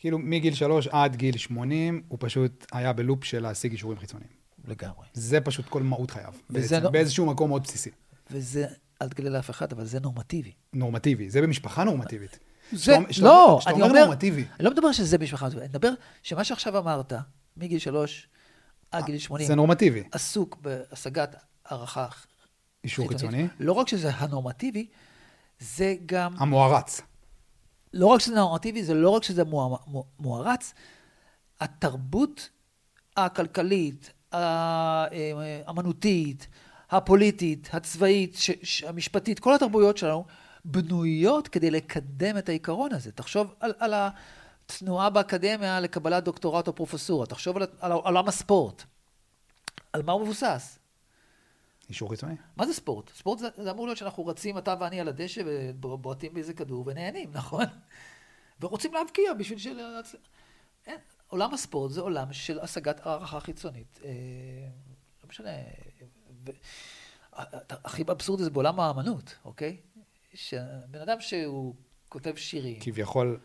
כאילו, מגיל שלוש עד גיל 80, הוא פשוט היה בלופ של להשיג אישורים חיצוניים. לגמרי. זה פשוט כל מהות חייו. וזה בעצם, לא- באיזשהו מקום מאוד בסיסי. וזה, אל תגלה לאף אחד, אבל זה נורמטיבי. נורמטיבי. זה במשפחה נורמטיבית. זה, כשאתה- לא, כשאתה אני אומר אומר, נורמטיבי, אני לא מדבר שזה משפחה, אני מדבר שמה שעכשיו אמרת, מגיל שלוש עד גיל 80, זה נורמטיבי. עסוק בהשגת הערכה אישור חיצוני. לא רק שזה הנורמטיבי, זה גם, המוערץ. לא רק שזה נורמטיבי, זה לא רק שזה מוע- מוע- מוערץ, התרבות הכלכלית, האמנותית, הפוליטית, הצבאית, המשפטית, כל התרבויות שלנו בנויות כדי לקדם את העיקרון הזה. תחשוב על, על התנועה באקדמיה לקבלת דוקטורט או פרופסורה, תחשוב על, על עולם הספורט. על מה הוא מבוסס? אישור חיצוני. מה זה ספורט? ספורט זה, זה אמור להיות שאנחנו רצים, אתה ואני על הדשא, ובועטים באיזה כדור ונהנים, נכון? ורוצים להבקיע בשביל של... אין, עולם הספורט זה עולם של השגת הערכה חיצונית. אה, לא משנה. ו... הכי אבסורדי זה בעולם האמנות, אוקיי? שבן אדם שהוא כותב שירים, כביכול,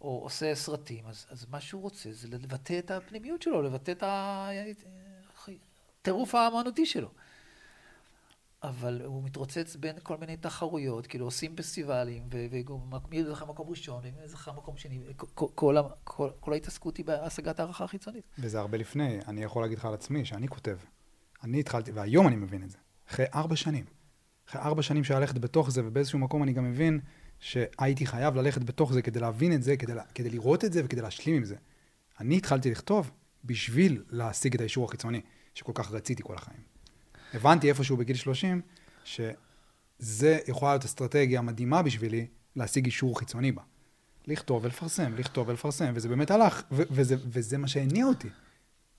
או עושה סרטים, אז, אז מה שהוא רוצה זה לבטא את הפנימיות שלו, לבטא את הטירוף האמנותי שלו. אבל הוא מתרוצץ בין כל מיני תחרויות, כאילו עושים פסטיבלים, ומי זכה מקום ראשון, ומי זכה מקום שני, כל, כל, כל, ההתעסקות היא בהשגת הערכה חיצונית. וזה הרבה לפני, אני יכול להגיד לך על עצמי, שאני כותב. אני התחלתי, והיום אני מבין את זה. אחרי ארבע שנים. אחרי ארבע שנים של ללכת בתוך זה, ובאיזשהו מקום אני גם מבין שהייתי חייב ללכת בתוך זה כדי להבין את זה, כדי, כדי לראות את זה וכדי להשלים עם זה. אני התחלתי לכתוב בשביל להשיג את האישור החיצוני, שכל כך רציתי כל החיים. הבנתי איפשהו בגיל 30, שזה יכולה להיות אסטרטגיה מדהימה בשבילי להשיג אישור חיצוני בה. לכתוב ולפרסם, לכתוב ולפרסם, וזה באמת הלך, ו- וזה, וזה מה שהניע אותי.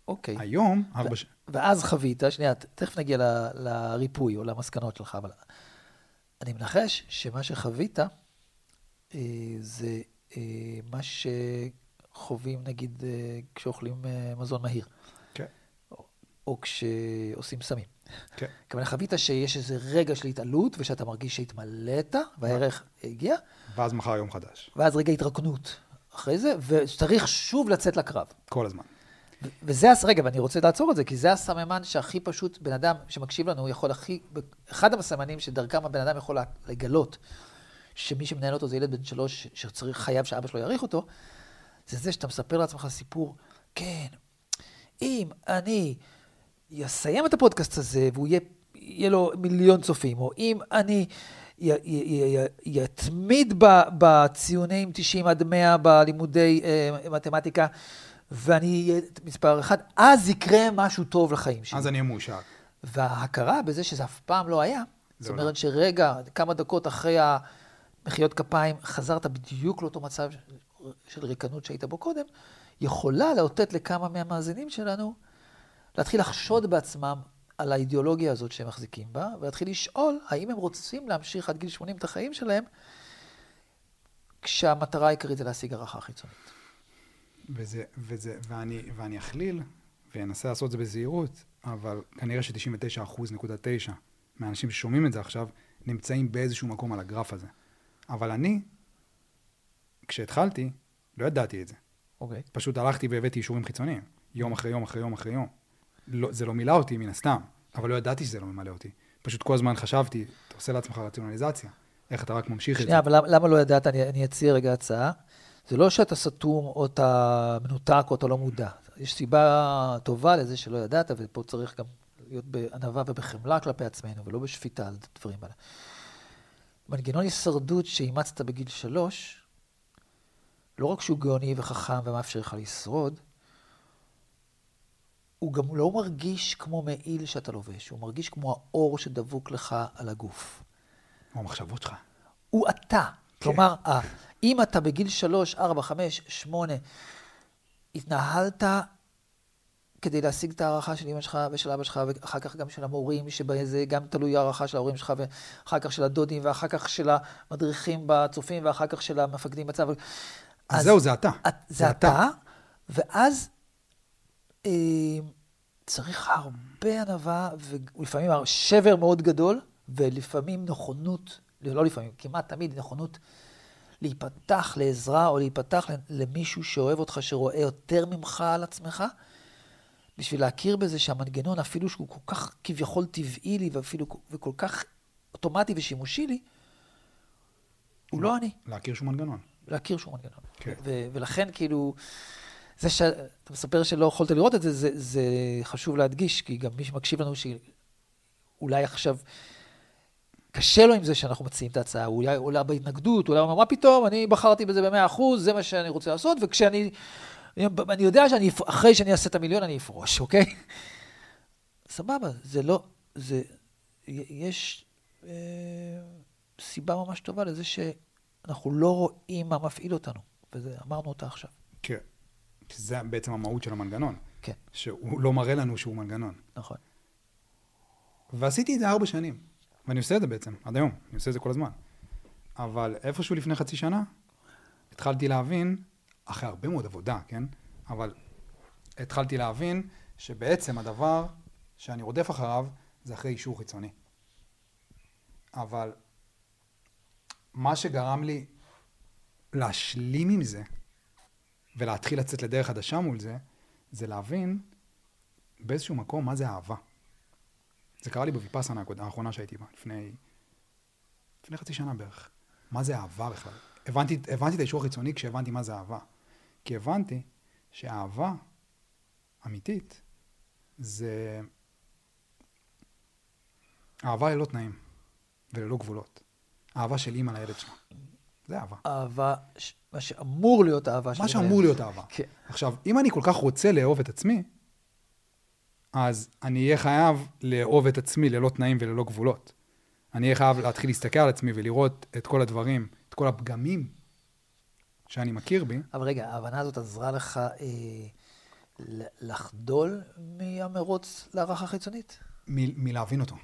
אוקיי. היום, ארבע ש... ואז חווית, שנייה, תכף נגיע ל- לריפוי או למסקנות שלך, אבל אני מנחש שמה שחווית אה, זה אה, מה שחווים, נגיד, אה, כשאוכלים אה, מזון מהיר, כן, או, או כשעושים סמים. כן. כלומר, חווית שיש איזה רגע של התעלות, ושאתה מרגיש שהתמלאת, והערך הגיע, ואז מחר יום חדש. ואז רגע התרוקנות אחרי זה, וצריך שוב לצאת לקרב. כל הזמן. ו- וזה, רגע, ואני רוצה לעצור את זה, כי זה הסממן שהכי פשוט בן אדם שמקשיב לנו יכול הכי, אחד הסממנים שדרכם הבן אדם יכול לגלות שמי שמנהל אותו זה ילד בן שלוש שצריך, חייב שאבא שלו יעריך אותו, זה זה שאתה מספר לעצמך סיפור, כן, אם אני אסיים את הפודקאסט הזה והוא יהיה, יהיה לו מיליון צופים, או אם אני י- י- י- יתמיד ב- בציונים 90 עד 100 בלימודי אה, מתמטיקה, ואני אהיה מספר אחד, אז יקרה משהו טוב לחיים שלי. אז אני אהיה מאושר. וההכרה בזה שזה אף פעם לא היה, זאת לא, אומרת שרגע, כמה דקות אחרי המחיאות כפיים, חזרת בדיוק לאותו מצב של ריקנות שהיית בו קודם, יכולה לאותת לכמה מהמאזינים שלנו להתחיל לחשוד בעצמם על האידיאולוגיה הזאת שהם מחזיקים בה, ולהתחיל לשאול האם הם רוצים להמשיך עד גיל 80 את החיים שלהם, כשהמטרה העיקרית זה להשיג הערכה חיצונית. וזה, וזה, ואני, ואני אכליל, ואנסה לעשות את זה בזהירות, אבל כנראה ש-99.9 מהאנשים ששומעים את זה עכשיו, נמצאים באיזשהו מקום על הגרף הזה. אבל אני, כשהתחלתי, לא ידעתי את זה. אוקיי. פשוט הלכתי והבאתי אישורים חיצוניים, יום אחרי יום אחרי יום אחרי יום. לא, זה לא מילא אותי מן הסתם, אבל לא ידעתי שזה לא ממלא אותי. פשוט כל הזמן חשבתי, אתה עושה לעצמך רציונליזציה, איך אתה רק ממשיך את שנייה, זה. אבל למה, למה לא ידעת? אני, אני אציע רגע הצעה. זה לא שאתה סתום או אתה מנותק או אתה לא מודע. יש סיבה טובה לזה שלא ידעת, ופה צריך גם להיות בענווה ובחמלה כלפי עצמנו, ולא בשפיטה על הדברים האלה. מנגנון הישרדות שאימצת בגיל שלוש, לא רק שהוא גאוני וחכם ומאפשר לך לשרוד, הוא גם לא מרגיש כמו מעיל שאתה לובש, הוא מרגיש כמו האור שדבוק לך על הגוף. או המחשבות שלך. הוא אתה. כלומר, ה- אם אתה בגיל שלוש, ארבע, חמש, שמונה, התנהלת כדי להשיג את ההערכה של אמא שלך ושל אבא שלך, ואחר כך גם של המורים, שבזה גם תלוי הערכה של ההורים שלך, ואחר כך של הדודים, ואחר כך של המדריכים בצופים, ואחר כך של המפקדים בצבא. אז זהו, זה אתה. את, זה אתה, ואז אה, צריך הרבה ענווה, ולפעמים שבר מאוד גדול, ולפעמים נכונות, לא לפעמים, כמעט תמיד נכונות להיפתח לעזרה או להיפתח למישהו שאוהב אותך, שרואה יותר ממך על עצמך, בשביל להכיר בזה שהמנגנון, אפילו שהוא כל כך כביכול טבעי לי ואפילו וכל כך אוטומטי ושימושי לי, הוא לא אני. להכיר שהוא מנגנון. להכיר שהוא מנגנון. כן. ולכן, כאילו, זה שאתה מספר שלא יכולת לראות את זה, זה, זה חשוב להדגיש, כי גם מי שמקשיב לנו, שאולי עכשיו קשה לו עם זה שאנחנו מציעים את ההצעה, הוא אולי עולה בהתנגדות, אולי הוא אומר, מה פתאום, אני בחרתי בזה במאה אחוז, זה מה שאני רוצה לעשות, וכשאני, אני, יודע שאני, אחרי שאני אעשה את המיליון, אני אפרוש, אוקיי? סבבה, זה לא, זה, יש אה, סיבה ממש טובה לזה שאנחנו לא רואים מה מפעיל אותנו, ואמרנו אותה עכשיו. שזה בעצם המהות של המנגנון. כן. שהוא לא מראה לנו שהוא מנגנון. נכון. ועשיתי את זה ארבע שנים. ואני עושה את זה בעצם, עד היום, אני עושה את זה כל הזמן. אבל איפשהו לפני חצי שנה, התחלתי להבין, אחרי הרבה מאוד עבודה, כן? אבל התחלתי להבין שבעצם הדבר שאני רודף אחריו, זה אחרי אישור חיצוני. אבל מה שגרם לי להשלים עם זה, ולהתחיל לצאת לדרך חדשה מול זה, זה להבין באיזשהו מקום מה זה אהבה. זה קרה לי בוויפאסנה האחרונה שהייתי בה, לפני, לפני חצי שנה בערך. מה זה אהבה בכלל? הבנתי, הבנתי את האישור החיצוני כשהבנתי מה זה אהבה. כי הבנתי שאהבה אמיתית זה אהבה ללא תנאים וללא גבולות. אהבה של אימא לילד שלה. זה אהבה. אהבה, מה שאמור להיות אהבה. מה שאמור להיות אהבה. כן. עכשיו, אם אני כל כך רוצה לאהוב את עצמי, אז אני אהיה חייב לאהוב את עצמי ללא תנאים וללא גבולות. אני אהיה חייב להתחיל להסתכל על עצמי ולראות את כל הדברים, את כל הפגמים שאני מכיר בי. אבל רגע, ההבנה הזאת עזרה לך אה, לחדול מהמרוץ להערכה חיצונית? מ- מלהבין אותו.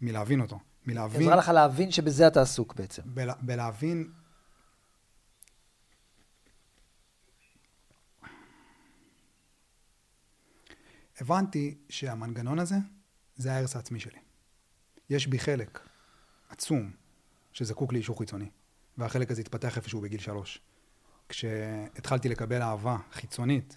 מלהבין אותו. מלהבין... עזרה לך להבין שבזה אתה עסוק בעצם. בל, בלהבין הבנתי שהמנגנון הזה, זה ההרס העצמי שלי. יש בי חלק עצום שזקוק לאישור חיצוני, והחלק הזה התפתח איפשהו בגיל שלוש. כשהתחלתי לקבל אהבה חיצונית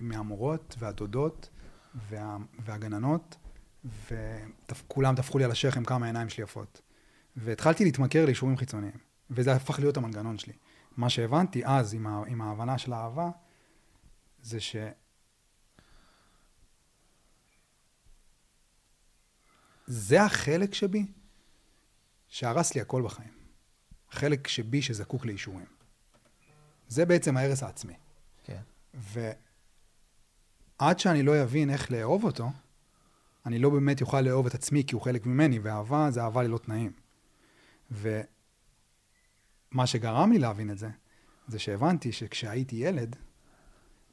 מהמורות והדודות וה, והגננות, וכולם טפחו לי על השכם כמה העיניים שלי יפות. והתחלתי להתמכר לאישורים חיצוניים, וזה הפך להיות המנגנון שלי. מה שהבנתי אז עם, ה, עם ההבנה של האהבה, זה ש... זה החלק שבי שהרס לי הכל בחיים. החלק שבי שזקוק לאישורים. זה בעצם ההרס העצמי. כן. ועד שאני לא אבין איך לאהוב אותו, אני לא באמת אוכל לאהוב את עצמי כי הוא חלק ממני, ואהבה זה אהבה ללא תנאים. ומה שגרם לי להבין את זה, זה שהבנתי שכשהייתי ילד,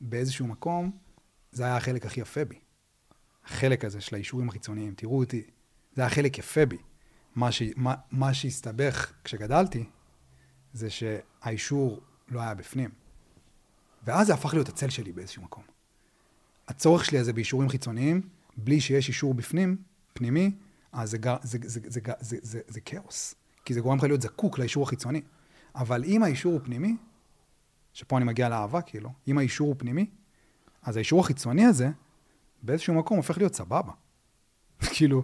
באיזשהו מקום, זה היה החלק הכי יפה בי. החלק הזה של האישורים החיצוניים. תראו אותי, זה היה חלק יפה בי. מה, ש, מה, מה שהסתבך כשגדלתי, זה שהאישור לא היה בפנים. ואז זה הפך להיות הצל שלי באיזשהו מקום. הצורך שלי הזה באישורים חיצוניים, בלי שיש אישור בפנים, פנימי, אז זה, זה, זה, זה, זה, זה, זה, זה כאוס. כי זה גורם לך להיות זקוק לאישור החיצוני. אבל אם האישור הוא פנימי, שפה אני מגיע לאהבה, כאילו, אם האישור הוא פנימי, אז האישור החיצוני הזה, באיזשהו מקום הופך להיות סבבה. כאילו,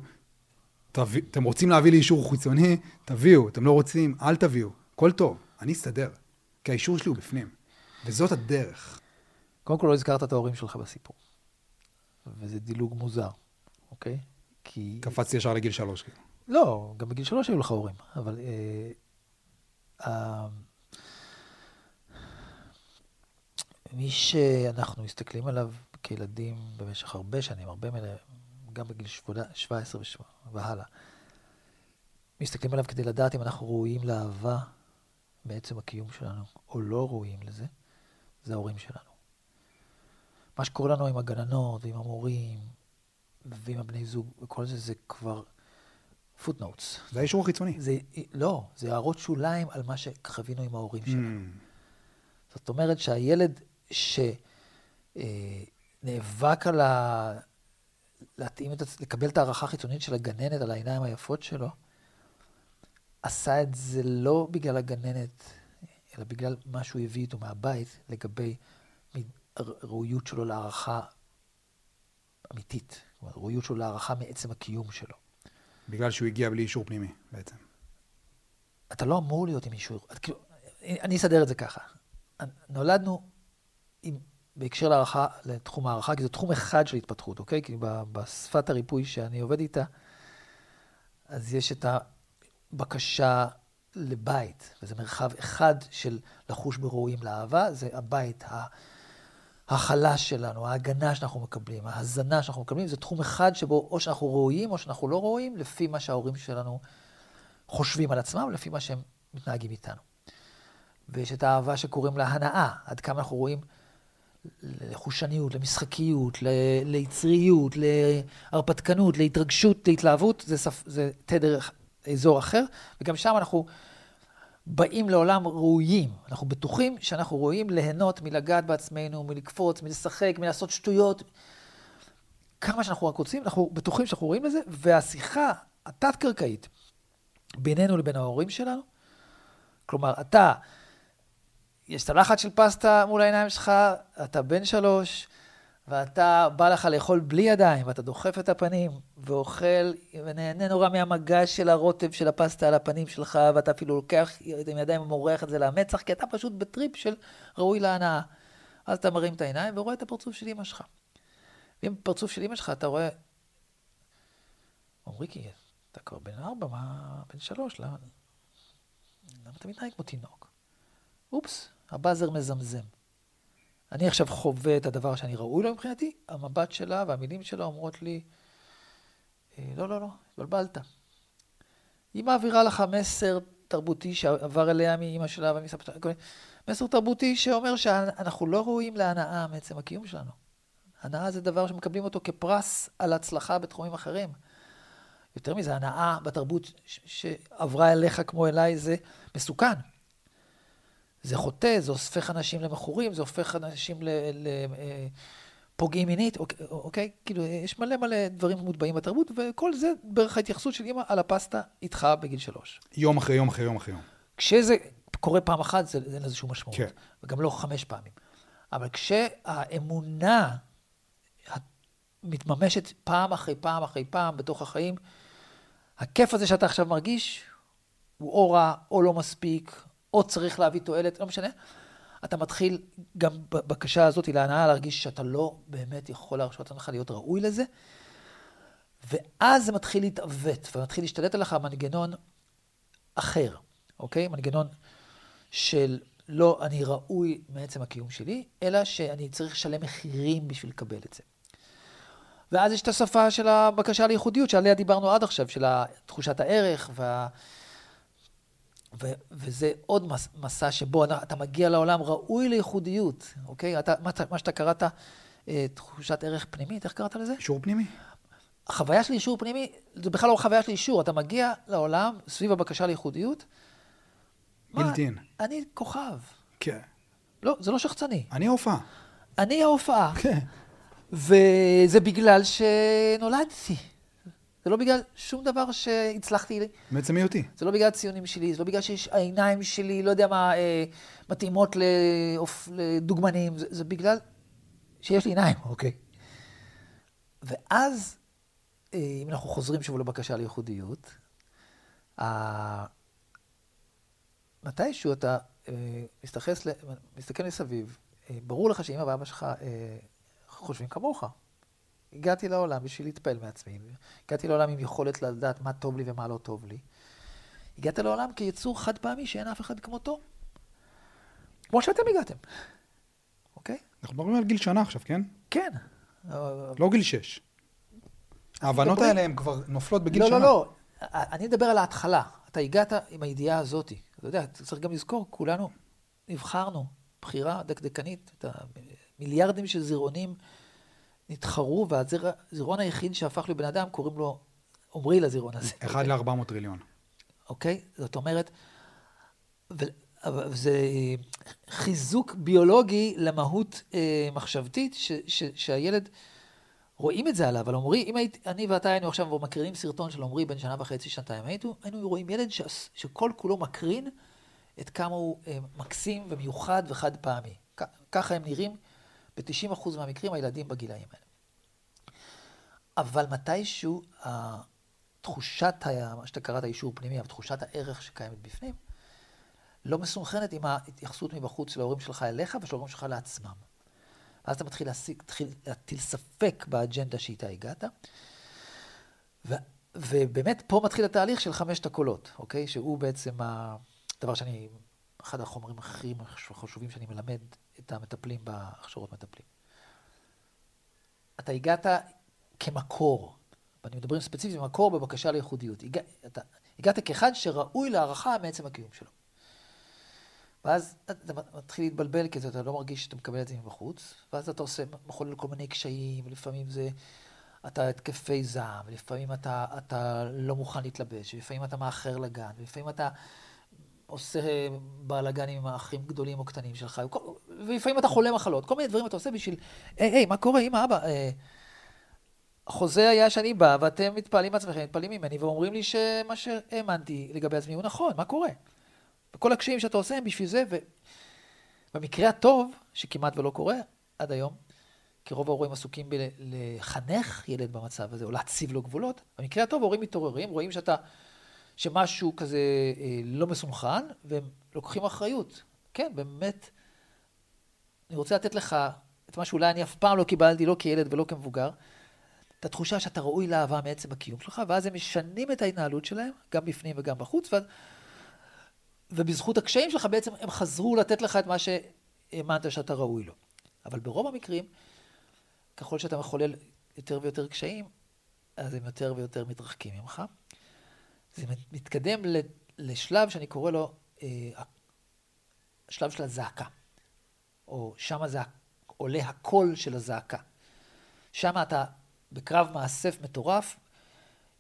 תביא, אתם רוצים להביא לי אישור חיצוני, תביאו, אתם לא רוצים, אל תביאו, הכל טוב, אני אסתדר. כי האישור שלי הוא בפנים, וזאת הדרך. קודם כל לא הזכרת את ההורים שלך בסיפור, וזה דילוג מוזר, אוקיי? כי... קפצתי ישר לגיל שלוש, כאילו. לא, גם בגיל שלוש היו לך הורים, אבל... אה, אה, מי שאנחנו מסתכלים עליו כילדים במשך הרבה שנים, הרבה מלא, גם בגיל 17 והלאה, מסתכלים עליו כדי לדעת אם אנחנו ראויים לאהבה מעצם הקיום שלנו, או לא ראויים לזה, זה ההורים שלנו. מה שקורה לנו עם הגננות ועם המורים ועם הבני זוג וכל זה, זה כבר פוטנוטס. זה האישור החיצוני. זה, לא, זה הערות שוליים על מה שחווינו עם ההורים שלנו. Mm. זאת אומרת שהילד שנאבק על ה... להתאים את, לקבל את הערכה החיצונית של הגננת על העיניים היפות שלו, עשה את זה לא בגלל הגננת, אלא בגלל מה שהוא הביא איתו מהבית לגבי ראויות שלו להערכה אמיתית. ראויות שלו להערכה מעצם הקיום שלו. בגלל שהוא הגיע בלי אישור פנימי, בעצם. אתה לא אמור להיות עם אישור. את, כאילו, אני אסדר את זה ככה. נולדנו עם, בהקשר להערכה, לתחום הערכה, כי זה תחום אחד של התפתחות, אוקיי? כי בשפת הריפוי שאני עובד איתה, אז יש את הבקשה לבית, וזה מרחב אחד של לחוש בראויים לאהבה, זה הבית, החלש שלנו, ההגנה שאנחנו מקבלים, ההזנה שאנחנו מקבלים, זה תחום אחד שבו או שאנחנו ראויים או שאנחנו לא ראויים, לפי מה שההורים שלנו חושבים על עצמם, לפי מה שהם מתנהגים איתנו. ויש את האהבה שקוראים לה הנאה, עד כמה אנחנו רואים לחושניות, למשחקיות, ל- ליצריות, להרפתקנות, להתרגשות, להתלהבות, זה, ספ... זה תדר אזור אחר, וגם שם אנחנו באים לעולם ראויים. אנחנו בטוחים שאנחנו ראויים ליהנות מלגעת בעצמנו, מלקפוץ, מלשחק, מלעשות שטויות. כמה שאנחנו רק רוצים, אנחנו בטוחים שאנחנו ראויים לזה, והשיחה התת-קרקעית בינינו לבין ההורים שלנו, כלומר, אתה יש את הלחץ של פסטה מול העיניים שלך, אתה בן שלוש, ואתה בא לך לאכול בלי ידיים, ואתה דוחף את הפנים, ואוכל, ונהנה נורא מהמגע של הרוטב של הפסטה על הפנים שלך, ואתה אפילו לוקח עם ידיים ומורח את זה למצח, כי אתה פשוט בטריפ של ראוי להנאה. אז אתה מרים את העיניים ורואה את הפרצוף של אמא שלך. ואם בפרצוף של אמא שלך אתה רואה... עמריקי, אתה כבר בן ארבע, מה... בן שלוש, למה... למה אתה מתנהג כמו תינוק? אופס, הבאזר מזמזם. אני עכשיו חווה את הדבר שאני ראוי לו מבחינתי, המבט שלה והמילים שלה אומרות לי, אה, לא, לא, לא, התבלבלת. היא מעבירה לך מסר תרבותי שעבר אליה מאימא שלה ומסבתא, מסר תרבותי שאומר שאנחנו לא ראויים להנאה מעצם הקיום שלנו. הנאה זה דבר שמקבלים אותו כפרס על הצלחה בתחומים אחרים. יותר מזה, הנאה בתרבות שעברה אליך כמו אליי זה מסוכן. זה חוטא, זה הופך אנשים למכורים, זה הופך אנשים לפוגעים אה, מינית, אוקיי, אוקיי? כאילו, יש מלא מלא דברים מוטבעים בתרבות, וכל זה בערך ההתייחסות של אימא על הפסטה איתך בגיל שלוש. יום אחרי יום אחרי יום אחרי יום. כשזה קורה פעם אחת, זה אין לזה שום משמעות. כן. וגם לא חמש פעמים. אבל כשהאמונה מתממשת פעם אחרי פעם אחרי פעם בתוך החיים, הכיף הזה שאתה עכשיו מרגיש, הוא או רע או לא מספיק, או צריך להביא תועלת, לא משנה. אתה מתחיל גם בבקשה הזאת להנאה להרגיש שאתה לא באמת יכול להרשות לך להיות ראוי לזה, ואז זה מתחיל להתעוות, ומתחיל להשתלט עליך מנגנון אחר, אוקיי? מנגנון של לא אני ראוי מעצם הקיום שלי, אלא שאני צריך לשלם מחירים בשביל לקבל את זה. ואז יש את השפה של הבקשה לייחודיות, שעליה דיברנו עד עכשיו, של תחושת הערך וה... ו- וזה עוד מס- מסע שבו אתה מגיע לעולם ראוי לייחודיות, אוקיי? אתה, מה, מה שאתה קראת, אה, תחושת ערך פנימית, איך קראת לזה? אישור פנימי. החוויה של אישור פנימי, זה בכלל לא חוויה של אישור, אתה מגיע לעולם סביב הבקשה לייחודיות. בלתי אני כוכב. כן. לא, זה לא שחצני. אני ההופעה. אני ההופעה. כן. וזה בגלל שנולדתי. זה לא בגלל שום דבר שהצלחתי... מעצם היותי. זה לא בגלל הציונים שלי, זה לא בגלל שיש העיניים שלי, לא יודע מה, אה, מתאימות לאופ, לדוגמנים, זה, זה בגלל שיש לי עיניים, אוקיי. ואז, אה, אם אנחנו חוזרים שוב לבקשה לייחודיות, אה, מתישהו אתה אה, מסתכס, מסתכל מסביב, אה, ברור לך שאמא ואבא שלך אה, חושבים כמוך. הגעתי לעולם בשביל להתפעל מעצמי. הגעתי לעולם עם יכולת לדעת מה טוב לי ומה לא טוב לי. הגעת לעולם כיצור חד פעמי שאין אף אחד כמותו. כמו שאתם הגעתם, אוקיי? אנחנו מדברים על גיל שנה עכשיו, כן? כן. לא גיל שש. ההבנות. האלה הן כבר נופלות בגיל לא, שנה. לא, לא, לא. אני מדבר על ההתחלה. אתה הגעת עם הידיעה הזאת. אתה יודע, צריך גם לזכור, כולנו נבחרנו בחירה דקדקנית, את המיליארדים של זירעונים. נתחרו, והזירון היחיד שהפך לבן אדם, קוראים לו, עומרי לזירון הזה. אחד לארבע מאות טריליון. אוקיי? זאת אומרת, זה חיזוק ביולוגי למהות אה, מחשבתית, ש, ש, שהילד רואים את זה עליו, אבל עמרי, אם היית, אני ואתה היינו עכשיו מקרינים סרטון של עמרי בן שנה וחצי, שנתיים, היינו, היינו רואים ילד ש, שכל כולו מקרין את כמה הוא אה, מקסים ומיוחד וחד פעמי. כ, ככה הם נראים ב-90% מהמקרים הילדים בגילאים האלה. אבל מתישהו, תחושת, מה שאתה קראת אישור פנימי, אבל תחושת הערך שקיימת בפנים, לא מסונכרנת עם ההתייחסות מבחוץ של ההורים שלך אליך ושל ההורים שלך לעצמם. ואז אתה מתחיל להטיל ספק באג'נדה שאיתה הגעת. ו, ובאמת פה מתחיל התהליך של חמשת הקולות, אוקיי? שהוא בעצם הדבר שאני, אחד החומרים הכי חשובים שאני מלמד את המטפלים בהכשרות מטפלים. אתה הגעת כמקור, ואני מדברים ספציפית במקור בבקשה לייחודיות. הגע, אתה, הגעת כאחד שראוי להערכה מעצם הקיום שלו. ואז אתה מתחיל להתבלבל, כי אתה לא מרגיש שאתה מקבל את זה מבחוץ, ואז אתה עושה, מחולל כל מיני קשיים, ולפעמים זה, אתה התקפי זעם, ולפעמים אתה, אתה לא מוכן להתלבש, ולפעמים אתה מאחר לגן, ולפעמים אתה עושה בלאגן עם האחים גדולים או קטנים שלך, ולפעמים אתה חולה מחלות, כל מיני דברים אתה עושה בשביל, היי, היי, מה קורה, אמא, אבא? אה, החוזה היה שאני בא, ואתם מתפעלים מעצמכם, מתפעלים ממני, ואומרים לי שמה שהאמנתי לגבי עצמי הוא נכון, מה קורה? וכל הקשיים שאתה עושה הם בשביל זה, ובמקרה הטוב, שכמעט ולא קורה עד היום, כי רוב ההורים עסוקים בלחנך ילד במצב הזה, או להציב לו גבולות, במקרה הטוב ההורים מתעוררים, רואים שאתה, שמשהו כזה אה, לא מסונכרן, והם לוקחים אחריות. כן, באמת, אני רוצה לתת לך את מה שאולי אני אף פעם לא קיבלתי, לא כילד ולא כמבוגר, את התחושה שאתה ראוי לאהבה מעצם הקיום שלך, ואז הם משנים את ההתנהלות שלהם, גם בפנים וגם בחוץ, ואז ובזכות הקשיים שלך בעצם הם חזרו לתת לך את מה שהאמנת שאתה ראוי לו. אבל ברוב המקרים, ככל שאתה מחולל יותר ויותר קשיים, אז הם יותר ויותר מתרחקים ממך. זה מתקדם לשלב שאני קורא לו אה, השלב של הזעקה, או שם זה עולה הקול של הזעקה. שם אתה בקרב מאסף מטורף,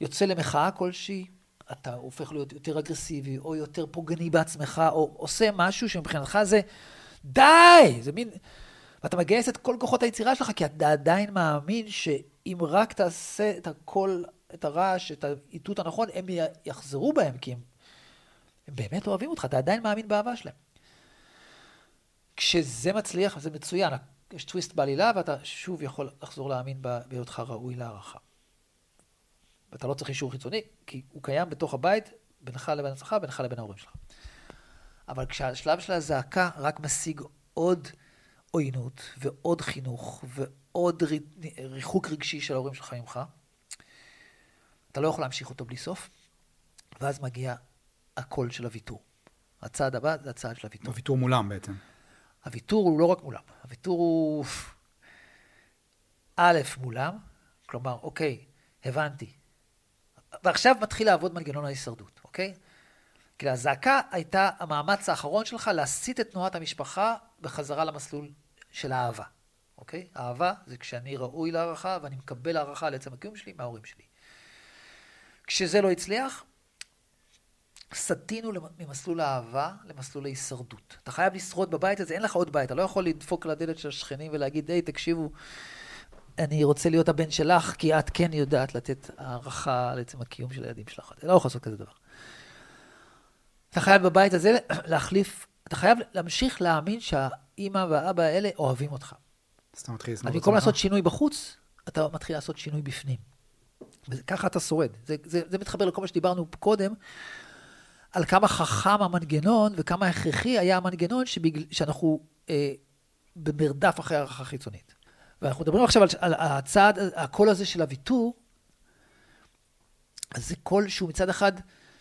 יוצא למחאה כלשהי, אתה הופך להיות יותר אגרסיבי, או יותר פוגעני בעצמך, או עושה משהו שמבחינתך זה, די! זה מין... ואתה מגייס את כל כוחות היצירה שלך, כי אתה עדיין מאמין שאם רק תעשה את הכל, את הרעש, את האיתות הנכון, הם יחזרו בהם, כי הם, הם באמת אוהבים אותך, אתה עדיין מאמין באהבה שלהם. כשזה מצליח, זה מצוין, יש טוויסט בעלילה, ואתה שוב יכול לחזור להאמין בהיותך ראוי להערכה. ואתה לא צריך אישור חיצוני, כי הוא קיים בתוך הבית, בינך לבין עצמך, בינך לבין ההורים שלך. אבל כשהשלב של הזעקה רק משיג עוד עוינות, ועוד חינוך, ועוד ריחוק רגשי של ההורים שלך ממך, אתה לא יכול להמשיך אותו בלי סוף, ואז מגיע הקול של הוויתור. הצעד הבא זה הצעד של הוויתור. הוויתור מולם בעצם. הוויתור הוא לא רק מולם, הוויתור הוא א', מולם, כלומר, אוקיי, הבנתי, ועכשיו מתחיל לעבוד מנגנון ההישרדות, אוקיי? כי הזעקה הייתה המאמץ האחרון שלך להסיט את תנועת המשפחה בחזרה למסלול של האהבה, אוקיי? אהבה זה כשאני ראוי להערכה ואני מקבל הערכה על עצם הקיום שלי מההורים שלי. כשזה לא הצליח, סטינו ממסלול האהבה למסלול ההישרדות. אתה חייב לשרוד בבית הזה, אין לך עוד בית, אתה לא יכול לדפוק לדלת של השכנים ולהגיד, היי, תקשיבו, אני רוצה להיות הבן שלך, כי את כן יודעת לתת הערכה על עצם הקיום של הילדים שלך. אתה לא יכול לעשות כזה דבר. אתה חייב בבית הזה להחליף, אתה חייב להמשיך להאמין שהאימא והאבא האלה אוהבים אותך. אז אתה מתחיל לשנוא את עצמך. במקום לעשות שינוי בחוץ, אתה מתחיל לעשות שינוי בפנים. וככה אתה שורד. זה, זה, זה מתחבר לכל מה שדיברנו קודם, על כמה חכם המנגנון וכמה הכרחי היה המנגנון שבגל, שאנחנו אה, במרדף אחרי הערכה חיצונית. ואנחנו מדברים עכשיו על, על הצעד, הקול הזה של הוויתור, אז זה קול שהוא מצד אחד,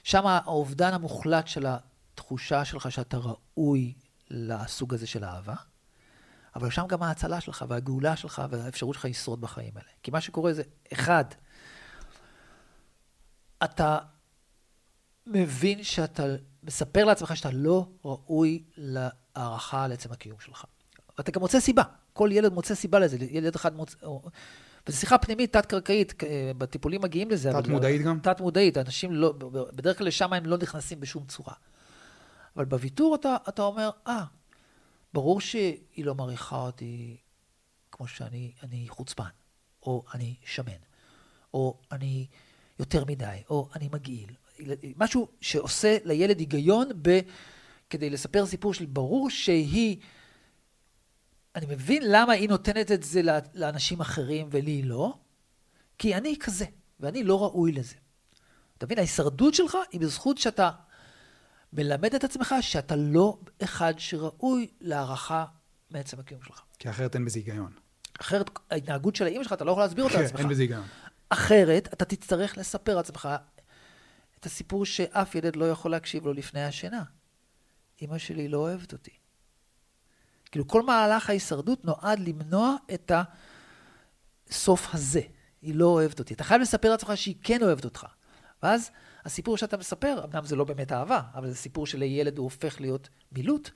שם האובדן המוחלט של התחושה שלך שאתה ראוי לסוג הזה של אהבה, אבל שם גם ההצלה שלך והגאולה שלך והאפשרות שלך לשרוד בחיים האלה. כי מה שקורה זה, אחד, אתה מבין שאתה מספר לעצמך שאתה לא ראוי להערכה על עצם הקיום שלך. ואתה גם מוצא סיבה. כל ילד מוצא סיבה לזה, ילד אחד מוצא... וזו שיחה פנימית, תת-קרקעית, בטיפולים מגיעים לזה. תת-מודעית גם? תת-מודעית, אנשים לא, בדרך כלל לשם הם לא נכנסים בשום צורה. אבל בוויתור אתה, אתה אומר, אה, ברור שהיא לא מעריכה אותי כמו שאני אני חוצפן. או אני שמן, או אני יותר מדי, או אני מגעיל. משהו שעושה לילד היגיון ב... כדי לספר סיפור שלי, ברור שהיא... אני מבין למה היא נותנת את זה לאנשים אחרים ולי לא, כי אני כזה, ואני לא ראוי לזה. אתה מבין? ההישרדות שלך היא בזכות שאתה מלמד את עצמך שאתה לא אחד שראוי להערכה מעצם הקיום שלך. כי אחרת אין בזה היגיון. אחרת ההתנהגות של האימא שלך, אתה לא יכול להסביר אותה כן, לעצמך. אין בזה היגיון. אחרת, אתה תצטרך לספר לעצמך את הסיפור שאף ילד לא יכול להקשיב לו לפני השינה. אמא שלי לא אוהבת אותי. כאילו, כל מהלך ההישרדות נועד למנוע את הסוף הזה. היא לא אוהבת אותי. אתה חייב לספר לעצמך שהיא כן אוהבת אותך. ואז הסיפור שאתה מספר, אמנם זה לא באמת אהבה, אבל זה סיפור שלילד הוא הופך להיות מילוט.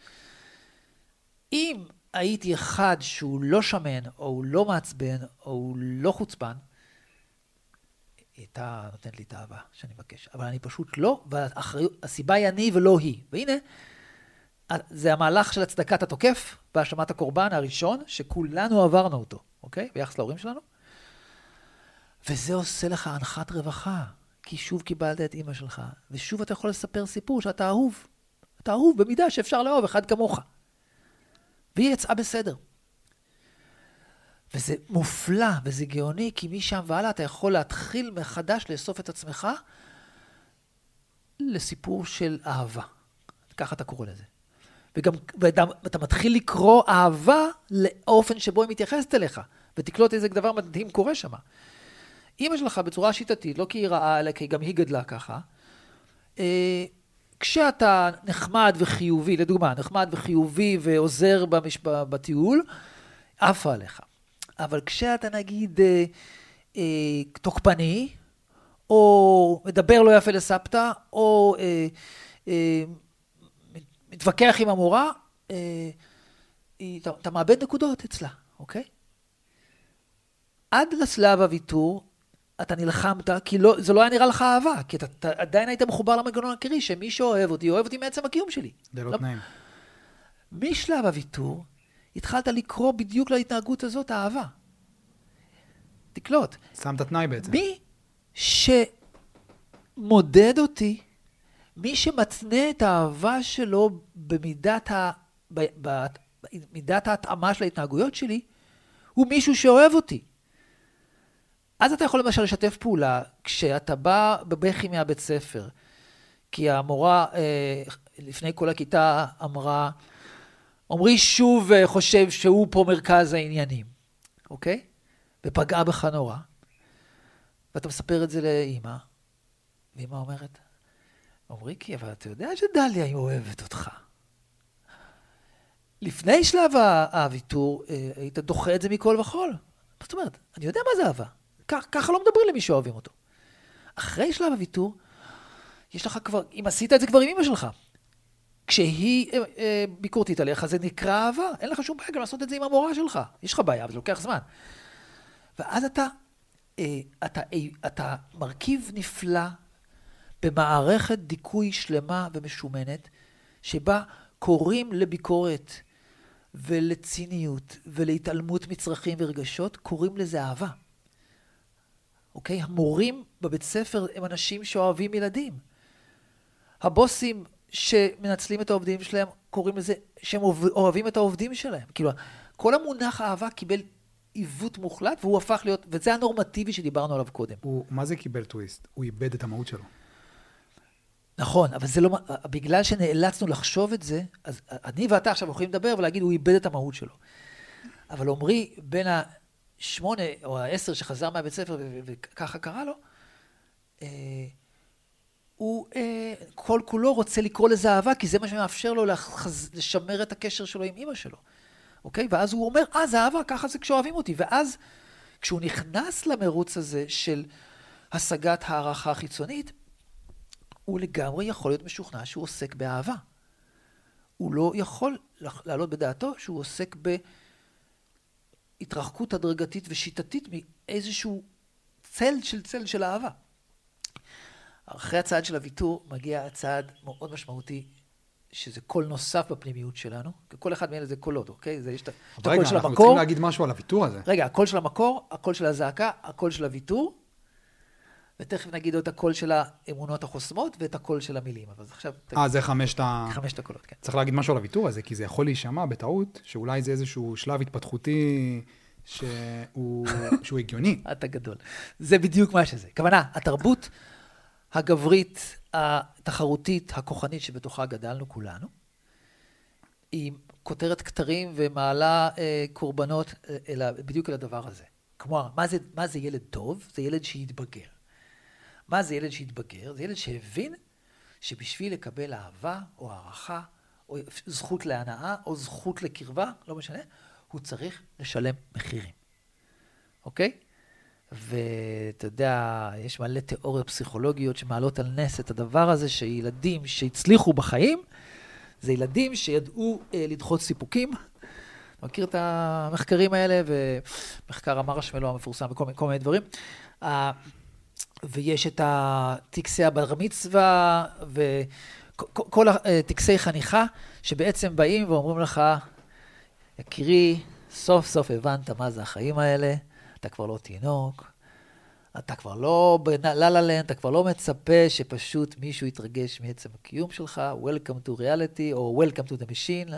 אם הייתי אחד שהוא לא שמן, או הוא לא מעצבן, או הוא לא חוצפן, היא הייתה נותנת לי את האהבה שאני מבקש. אבל אני פשוט לא, והסיבה היא אני ולא היא. והנה, זה המהלך של הצדקת התוקף בהאשמת הקורבן הראשון, שכולנו עברנו אותו, אוקיי? ביחס להורים שלנו. וזה עושה לך הנחת רווחה, כי שוב קיבלת את אימא שלך, ושוב אתה יכול לספר סיפור שאתה אהוב. אתה אהוב במידה שאפשר לאהוב אחד כמוך. והיא יצאה בסדר. וזה מופלא וזה גאוני, כי משם והלאה אתה יכול להתחיל מחדש לאסוף את עצמך לסיפור של אהבה. ככה אתה קורא לזה. וגם, ואתה, מתחיל לקרוא אהבה לאופן שבו היא מתייחסת אליך, ותקלוט איזה דבר מדהים קורה שם. אימא שלך בצורה שיטתית, לא כי היא רעה, אלא כי גם היא גדלה ככה, אה, כשאתה נחמד וחיובי, לדוגמה, נחמד וחיובי ועוזר במש... בטיול, עפה עליך. אבל כשאתה נגיד אה, אה, תוקפני, או מדבר לא יפה לסבתא, או אה, אה, מתווכח עם המורה, אה, אתה, אתה מאבד נקודות אצלה, אוקיי? עד לשלב הוויתור, אתה נלחמת, כי לא, זה לא היה נראה לך אהבה, כי אתה, אתה עדיין היית מחובר למנגנון העיקרי, שמי שאוהב אותי, אוהב אותי מעצם הקיום שלי. ללא לא... תנאים. משלב הוויתור, התחלת לקרוא בדיוק להתנהגות הזאת אהבה. תקלוט. שמת תנאי בעצם. מי שמודד אותי, מי שמתנה את האהבה שלו במידת, ה... במידת ההתאמה של ההתנהגויות שלי, הוא מישהו שאוהב אותי. אז אתה יכול למשל לשתף פעולה כשאתה בא בבכי מהבית ספר, כי המורה אה, לפני כל הכיתה אמרה, עמרי שוב אה, חושב שהוא פה מרכז העניינים, אוקיי? ופגעה בך נורא. ואתה מספר את זה לאימא, ואימא אומרת, עמרי, כי אבל אתה יודע שדליה היא אוהבת אותך. לפני שלב הוויתור, אה, היית דוחה את זה מכל וכול. זאת אומרת, אני יודע מה זה אהבה. ככה לא מדברים למי שאוהבים אותו. אחרי שלב הוויתור, יש לך כבר, אם עשית את זה כבר עם אמא שלך, כשהיא אה, אה, ביקורתית עליך, זה נקרא אהבה. אין לך שום בעיה גם לעשות את זה עם המורה שלך. יש לך בעיה, אבל זה לוקח זמן. ואז אתה, אה, אתה, אתה מרכיב נפלא במערכת דיכוי שלמה ומשומנת, שבה קוראים לביקורת ולציניות ולהתעלמות מצרכים ורגשות, קוראים לזה אהבה. אוקיי? המורים בבית ספר הם אנשים שאוהבים ילדים. הבוסים שמנצלים את העובדים שלהם, קוראים לזה שהם אוהבים את העובדים שלהם. כאילו, כל המונח אהבה קיבל עיוות מוחלט, והוא הפך להיות, וזה הנורמטיבי שדיברנו עליו קודם. הוא, מה זה קיבל טוויסט? הוא איבד את המהות שלו. נכון, אבל זה לא, בגלל שנאלצנו לחשוב את זה, אז אני ואתה עכשיו יכולים לדבר ולהגיד, הוא איבד את המהות שלו. אבל עמרי, בין השמונה או העשר שחזר מהבית ספר וככה קרה לו, אה, הוא אה, כל כולו רוצה לקרוא לזה אהבה, כי זה מה שמאפשר לו לחז... לשמר את הקשר שלו עם אימא שלו. אוקיי? ואז הוא אומר, אה, זה אהבה, ככה זה כשאוהבים אותי. ואז, כשהוא נכנס למרוץ הזה של השגת הערכה חיצונית, הוא לגמרי יכול להיות משוכנע שהוא עוסק באהבה. הוא לא יכול להעלות בדעתו שהוא עוסק בהתרחקות הדרגתית ושיטתית מאיזשהו צל של צל של אהבה. אחרי הצעד של הוויתור מגיע הצעד מאוד משמעותי שזה קול נוסף בפנימיות שלנו, כי כל אחד מאלה זה קולות, אוקיי? זה יש את רגע, הקול של אנחנו המקור. צריכים להגיד משהו על הוויתור הזה. רגע, הקול של המקור, הקול של הזעקה, הקול של הוויתור, ותכף נגיד את הקול של האמונות החוסמות ואת הקול של המילים. אבל עכשיו, אה, זה חמשת ה... חמשת הקולות, כן. צריך להגיד משהו על הוויתור הזה, כי זה יכול להישמע בטעות, שאולי זה איזשהו שלב התפתחותי שהוא, שהוא הגיוני. אתה גדול. זה בדיוק מה שזה. כוונה, התרבות הגברית, התחרותית, הכוחנית שבתוכה גדלנו כולנו, היא כותרת כתרים ומעלה אה, קורבנות אה, אל, בדיוק אל הדבר הזה. כלומר, מה זה, מה זה ילד טוב? זה ילד שהתבגר. מה זה ילד שהתבגר? זה ילד שהבין שבשביל לקבל אהבה או הערכה או זכות להנאה או זכות לקרבה, לא משנה, הוא צריך לשלם מחירים. אוקיי? ואתה יודע, יש מלא תיאוריות פסיכולוגיות שמעלות על נס את הדבר הזה, שילדים שהצליחו בחיים, זה ילדים שידעו אה, לדחות סיפוקים. אתה מכיר את המחקרים האלה, ומחקר המרשמלו המפורסם וכל מיני, מיני דברים. אה, ויש את הטקסי הבר מצווה, וכל הטקסי חניכה, שבעצם באים ואומרים לך, יקירי, סוף סוף הבנת מה זה החיים האלה, אתה כבר לא תינוק, אתה כבר לא בלה לה לנד, אתה כבר לא מצפה שפשוט מישהו יתרגש מעצם הקיום שלך, Welcome to reality, או Welcome to the machine,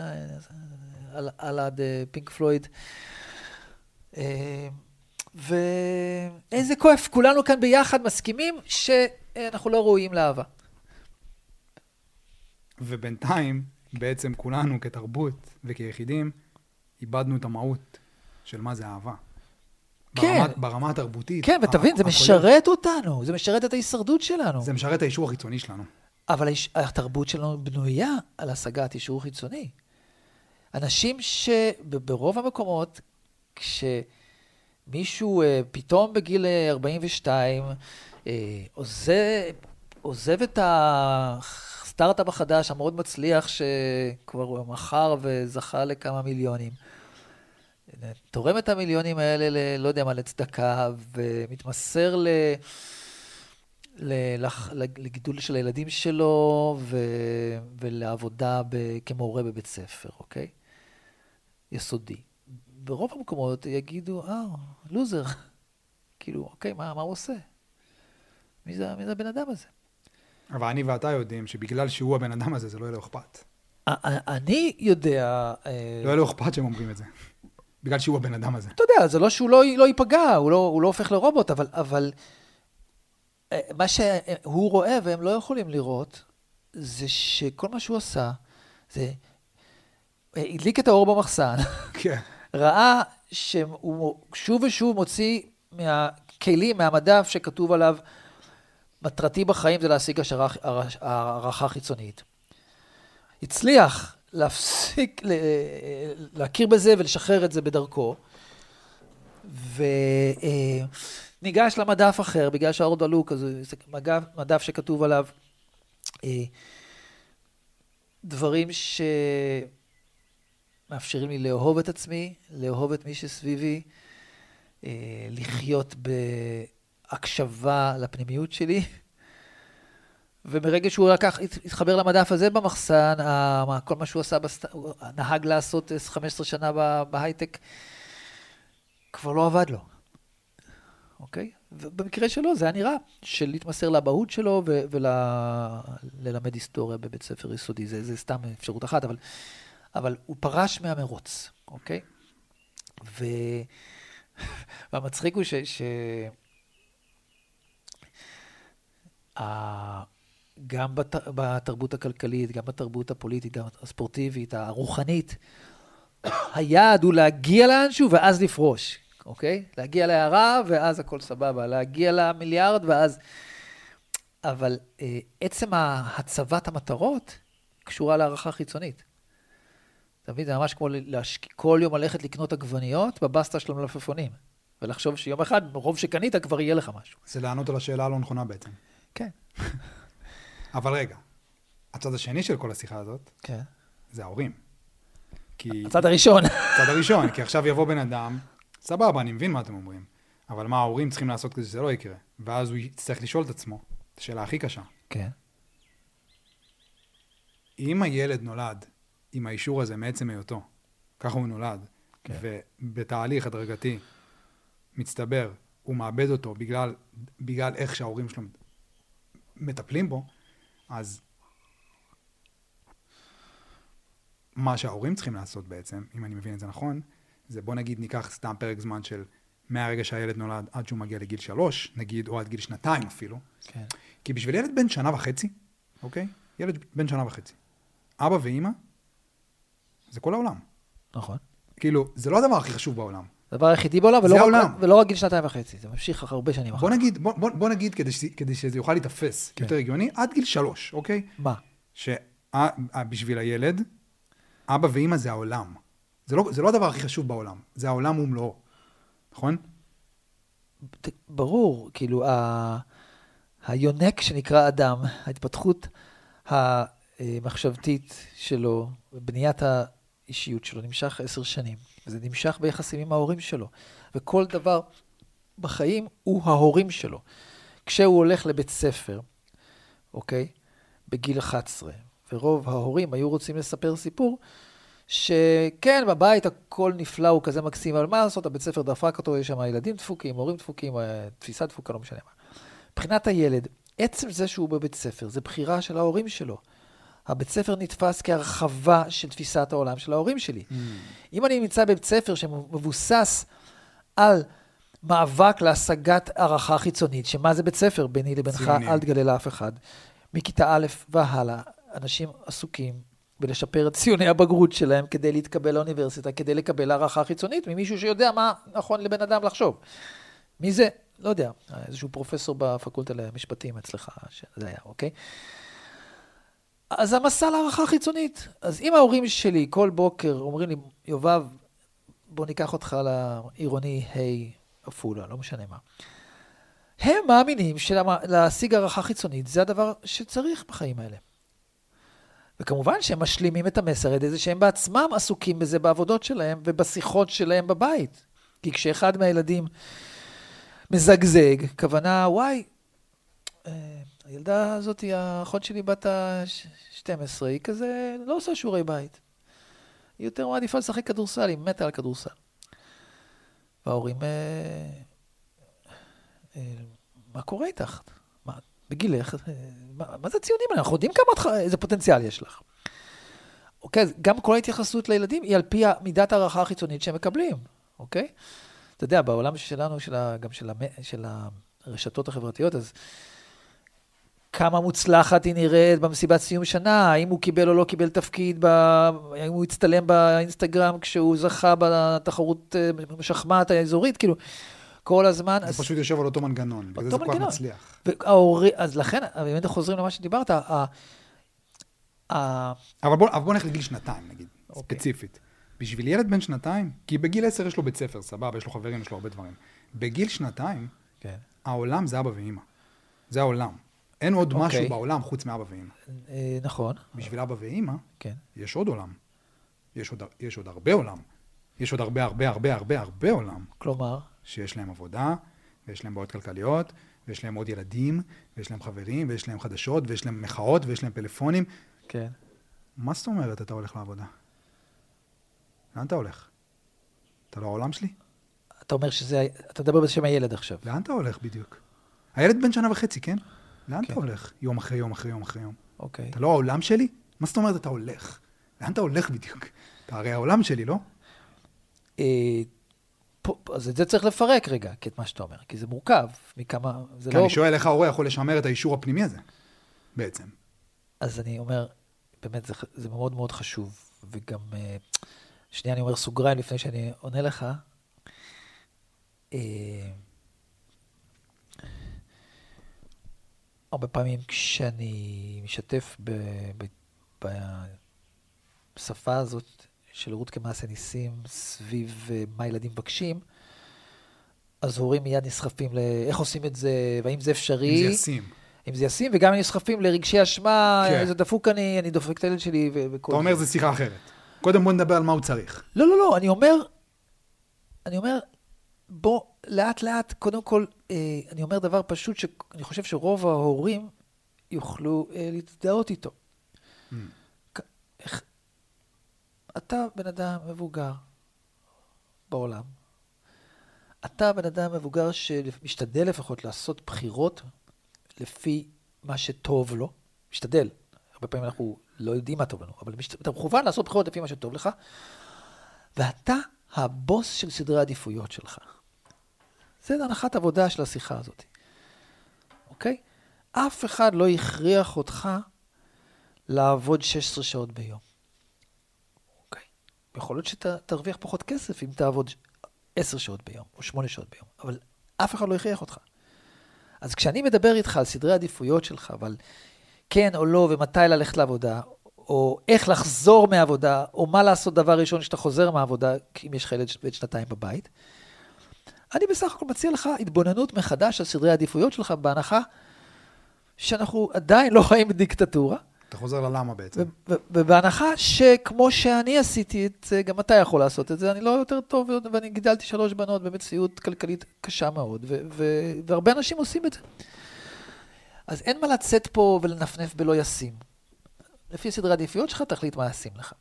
על, על עד פינק פלויד. ואיזה כיף, כולנו כאן ביחד מסכימים שאנחנו לא ראויים לאהבה. ובינתיים, בעצם כולנו כתרבות וכיחידים, איבדנו את המהות של מה זה אהבה. כן. ברמה, ברמה התרבותית. כן, ותבין, זה. משרת אותנו, זה משרת את ההישרדות שלנו. זה משרת את האישור החיצוני שלנו. אבל התרבות שלנו בנויה על השגת אישור חיצוני. אנשים שברוב המקומות, כשמישהו אה, פתאום בגיל אה, 42 אה, עוזב, עוזב את הסטארט-אפ החדש המאוד מצליח, שכבר מכר וזכה לכמה מיליונים, תורם את המיליונים האלה, ל, לא יודע מה, לצדקה, ומתמסר ל... ל- לח- לגידול של הילדים שלו ו, ולעבודה ב, כמורה בבית ספר, אוקיי? יסודי. ברוב המקומות יגידו, אה, לוזר. כאילו, אוקיי, מה, מה הוא עושה? מי זה, מי זה הבן אדם הזה? אבל אני ואתה יודעים שבגלל שהוא הבן אדם הזה, זה לא יהיה לו אכפת. אני יודע, אה, לא יהיה לו אכפת שהם אומרים את זה. בגלל שהוא הבן אדם הזה. אתה יודע, זה לא שהוא לא, לא ייפגע, הוא לא, הוא לא הופך לרובוט, אבל, אבל אה, מה שהוא רואה והם לא יכולים לראות, זה שכל מה שהוא עשה, זה אה, הדליק את האור במחסן, כן. ראה שהוא שוב ושוב מוציא מהכלים, מהמדף שכתוב עליו, מטרתי בחיים זה להשיג השערה- הערכה חיצונית. הצליח להפסיק, להכיר בזה ולשחרר את זה בדרכו, וניגש למדף אחר, בגלל שהאור דלוק, אז זה מדף שכתוב עליו אה, דברים שמאפשרים לי לאהוב את עצמי, לאהוב את מי שסביבי, אה, לחיות בהקשבה לפנימיות שלי. ומרגע שהוא לקח, התחבר למדף הזה במחסן, כל מה שהוא עשה, בסט... נהג לעשות 15 שנה ב- בהייטק, כבר לא עבד לו, אוקיי? ובמקרה שלו זה היה נראה של להתמסר לאבהות שלו וללמד היסטוריה בבית ספר יסודי. זה, זה סתם אפשרות אחת, אבל, אבל הוא פרש מהמרוץ, אוקיי? ו... והמצחיק הוא ש... ש... גם בת... בתרבות הכלכלית, גם בתרבות הפוליטית, גם הספורטיבית, הרוחנית, היעד הוא להגיע לאנשהו ואז לפרוש, אוקיי? להגיע להערה ואז הכל סבבה, להגיע למיליארד ואז... אבל אה, עצם הצבת המטרות קשורה להערכה חיצונית. אתה מבין? זה ממש כמו להשק... כל יום ללכת לקנות עגבניות בבסטה של המלפפונים, ולחשוב שיום אחד, מרוב שקנית, כבר יהיה לך משהו. זה לענות על השאלה הלא נכונה בעצם. כן. אבל רגע, הצד השני של כל השיחה הזאת, כן. זה ההורים. כי... הצד הראשון. הצד הראשון, כי עכשיו יבוא בן אדם, סבבה, אני מבין מה אתם אומרים, אבל מה ההורים צריכים לעשות כדי שזה לא יקרה? ואז הוא יצטרך לשאול את עצמו, את השאלה הכי קשה, כן. אם הילד נולד עם האישור הזה מעצם היותו, ככה הוא נולד, כן. ובתהליך הדרגתי מצטבר, הוא מאבד אותו בגלל, בגלל איך שההורים שלו מטפלים בו, אז מה שההורים צריכים לעשות בעצם, אם אני מבין את זה נכון, זה בוא נגיד ניקח סתם פרק זמן של מהרגע שהילד נולד עד שהוא מגיע לגיל שלוש, נגיד, או עד גיל שנתיים אפילו. כן. כי בשביל ילד בן שנה וחצי, אוקיי? ילד בן שנה וחצי. אבא ואימא, זה כל העולם. נכון. כאילו, זה לא הדבר הכי חשוב בעולם. הדבר היחידי בעולם, ולא רק-. ולא רק גיל שנתיים וחצי, זה ממשיך הרבה שנים אחר בוא. נגיד, בוא, בוא, בוא נגיד כדי, שזה- כדי שזה יוכל להיתפס כן. יותר הגיוני, עד גיל שלוש, אוקיי? מה? שבשביל הילד, אבא ואימא זה העולם. זה לא, זה לא הדבר הכי חשוב בעולם, זה העולם ומלואו, נכון? ברור, כאילו, ה... היונק שנקרא אדם, ההתפתחות המחשבתית שלו, בניית האישיות שלו, נמשך עשר שנים. וזה נמשך ביחסים עם ההורים שלו. וכל דבר בחיים הוא ההורים שלו. כשהוא הולך לבית ספר, אוקיי? בגיל 11, ורוב ההורים היו רוצים לספר סיפור, שכן, בבית הכל נפלא, הוא כזה מקסים, אבל מה לעשות, הבית ספר דפק אותו, יש שם ילדים דפוקים, הורים דפוקים, אה, תפיסה דפוקה, לא משנה מה. מבחינת הילד, עצם זה שהוא בבית ספר, זה בחירה של ההורים שלו. הבית ספר נתפס כהרחבה של תפיסת העולם של ההורים שלי. אם אני נמצא בבית ספר שמבוסס על מאבק להשגת הערכה חיצונית, שמה זה בית ספר ביני לבינך. אל תגלה לאף אחד. מכיתה א' והלאה, אנשים עסוקים בלשפר את ציוני הבגרות שלהם כדי להתקבל לאוניברסיטה, כדי לקבל הערכה חיצונית ממישהו שיודע מה נכון לבן אדם לחשוב. מי זה? לא יודע, איזשהו פרופסור בפקולטה למשפטים אצלך, שזה היה, אוקיי? אז המסע להערכה חיצונית. אז אם ההורים שלי כל בוקר אומרים לי, יובב, בוא ניקח אותך לעירוני ה' עפולה, לא משנה מה. הם מאמינים שלהשיג הערכה חיצונית זה הדבר שצריך בחיים האלה. וכמובן שהם משלימים את המסר על ידי שהם בעצמם עסוקים בזה בעבודות שלהם ובשיחות שלהם בבית. כי כשאחד מהילדים מזגזג, כוונה, וואי, אה, הילדה הזאת, האחות שלי בת ה-12, היא כזה לא עושה שיעורי בית. היא יותר מעדיפה לשחק כדורסל, היא מתה על כדורסל. וההורים, אה, אה, מה קורה איתך? מה, בגילך, אה, מה, מה זה ציונים האלה? אנחנו יודעים כמה, איזה פוטנציאל יש לך. אוקיי, אז גם כל ההתייחסות לילדים היא על פי מידת ההערכה החיצונית שהם מקבלים, אוקיי? אתה יודע, בעולם שלנו, של ה, גם של, המ, של הרשתות החברתיות, אז כמה מוצלחת היא נראית במסיבת סיום שנה, האם הוא קיבל או לא קיבל תפקיד, ב... האם הוא הצטלם באינסטגרם כשהוא זכה בתחרות אה, שחמט האזורית, כאילו, כל הזמן. זה אז... פשוט יושב על אותו מנגנון, בגלל זה זה כל כך. מצליח. וההורים, אז לכן, באמת חוזרים למה שדיברת, ה... ה... אבל בוא, אבל בוא נלך לגיל שנתיים, נגיד, אוקיי. ספציפית. בשביל ילד בן שנתיים, כי בגיל עשר יש לו בית ספר, סבבה, יש לו חברים, יש לו הרבה דברים. בגיל שנתיים, כן. העולם זה אבא ואימא. זה העולם. אין עוד אוקיי. משהו בעולם חוץ מאבא ואימא. אה, נכון, בשביל אבא ואימא, כן. יש עוד עולם. יש עוד, יש עוד הרבה עולם. יש עוד הרבה, הרבה, הרבה, הרבה, הרבה עולם. כלומר, שיש להם עבודה, ויש להם בעיות כלכליות, ויש להם עוד ילדים, ויש להם חברים, ויש להם חדשות, ויש להם מחאות, ויש להם פלאפונים. כן. מה זאת אומרת אתה הולך לעבודה? לאן אתה הולך? אתה לא העולם שלי? אתה אומר שזה, אתה מדבר בשם הילד עכשיו. לאן אתה הולך בדיוק? הילד בן שנה וחצי, כן? לאן כן. אתה הולך? יום אחרי יום אחרי יום אחרי יום. אוקיי. אתה לא העולם שלי? מה זאת אומרת אתה הולך? לאן אתה הולך בדיוק? אתה הרי העולם שלי, לא? אה, אז את זה צריך לפרק רגע, את מה שאתה אומר, כי זה מורכב מכמה, זה כי לא... אני שואל איך ההורה יכול לשמר את האישור הפנימי הזה, בעצם. אז אני אומר, באמת, זה, זה מאוד מאוד חשוב, וגם, אה, שנייה, אני אומר סוגריים לפני שאני עונה לך. הרבה פעמים כשאני משתף ב, ב, בשפה הזאת של רות כמעשה ניסים סביב אה, מה ילדים מבקשים, אז הורים מיד נסחפים לאיך עושים את זה, והאם זה אפשרי. אם זה ישים. אם זה ישים, וגם הם נסחפים לרגשי אשמה, כן. איזה דפוק אני, אני דופק את הילד שלי וכל אתה אומר זה שיחה אחרת. קודם בוא נדבר על מה הוא צריך. לא, לא, לא, אני אומר, אני אומר, בוא, לאט לאט, קודם כל, אה, אני אומר דבר פשוט שאני חושב שרוב ההורים יוכלו אה, להזדהות איתו. Mm. איך... אתה בן אדם מבוגר בעולם. אתה בן אדם מבוגר שמשתדל לפחות לעשות בחירות לפי מה שטוב לו. משתדל. הרבה פעמים אנחנו לא יודעים מה טוב לנו, אבל משת... אתה מכוון לעשות בחירות לפי מה שטוב לך, ואתה הבוס של סדרי העדיפויות שלך. זה הנחת עבודה של השיחה הזאת, אוקיי? אף אחד לא הכריח אותך לעבוד 16 שעות ביום. אוקיי? יכול להיות שתרוויח פחות כסף אם תעבוד 10 שעות ביום, או 8 שעות ביום, אבל אף אחד לא הכריח אותך. אז כשאני מדבר איתך על סדרי עדיפויות שלך, ועל כן או לא, ומתי ללכת לעבודה, או איך לחזור מהעבודה, או מה לעשות דבר ראשון כשאתה חוזר מהעבודה, אם יש לך ילד בן שנתיים בבית, אני בסך הכל מציע לך התבוננות מחדש על סדרי העדיפויות שלך, בהנחה שאנחנו עדיין לא חיים בדיקטטורה. אתה חוזר ללמה בעצם. ובהנחה שכמו שאני עשיתי את זה, גם אתה יכול לעשות את זה, אני לא יותר טוב, ואני גידלתי שלוש בנות במציאות כלכלית קשה מאוד, והרבה אנשים עושים את זה. אז אין מה לצאת פה ולנפנף בלא ישים. לפי סדרי העדיפויות שלך, תחליט מה ישים לך.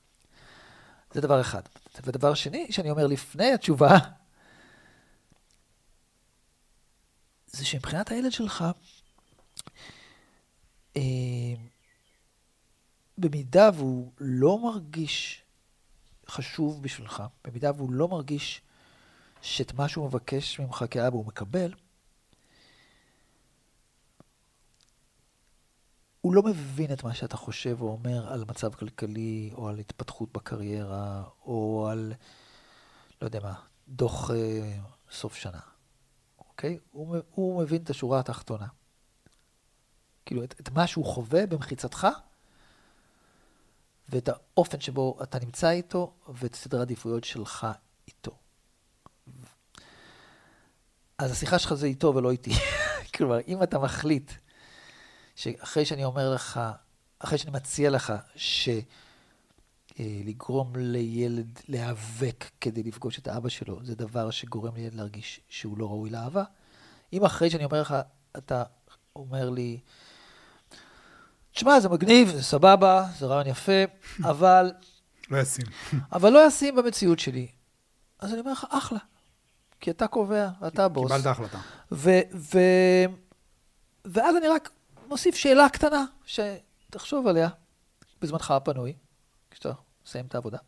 זה דבר אחד. ודבר שני, שאני אומר לפני התשובה, זה שמבחינת הילד שלך, אה, במידה והוא לא מרגיש חשוב בשבילך, במידה והוא לא מרגיש שאת מה שהוא מבקש ממך כאבא הוא מקבל, הוא לא מבין את מה שאתה חושב או אומר על מצב כלכלי, או על התפתחות בקריירה, או על, לא יודע מה, דוח אה, סוף שנה, אוקיי? הוא, הוא מבין את השורה התחתונה. כאילו, את, את מה שהוא חווה במחיצתך, ואת האופן שבו אתה נמצא איתו, ואת סדר העדיפויות שלך איתו. אז השיחה שלך זה איתו ולא איתי. כלומר, אם אתה מחליט שאחרי שאני אומר לך, אחרי שאני מציע לך שלגרום אה, לילד להיאבק כדי לפגוש את האבא שלו, זה דבר שגורם לילד להרגיש שהוא לא ראוי לאהבה, אם אחרי שאני אומר לך, אתה אומר לי, תשמע, זה מגניב, זה סבבה, זה רעיון יפה, אבל... לא ישים. אבל לא ישים במציאות שלי. אז אני אומר לך, אחלה. כי אתה קובע, אתה הבוס. קיבלת החלטה. ואז אני רק מוסיף שאלה קטנה, שתחשוב עליה בזמנך הפנוי, מסיים את העבודה,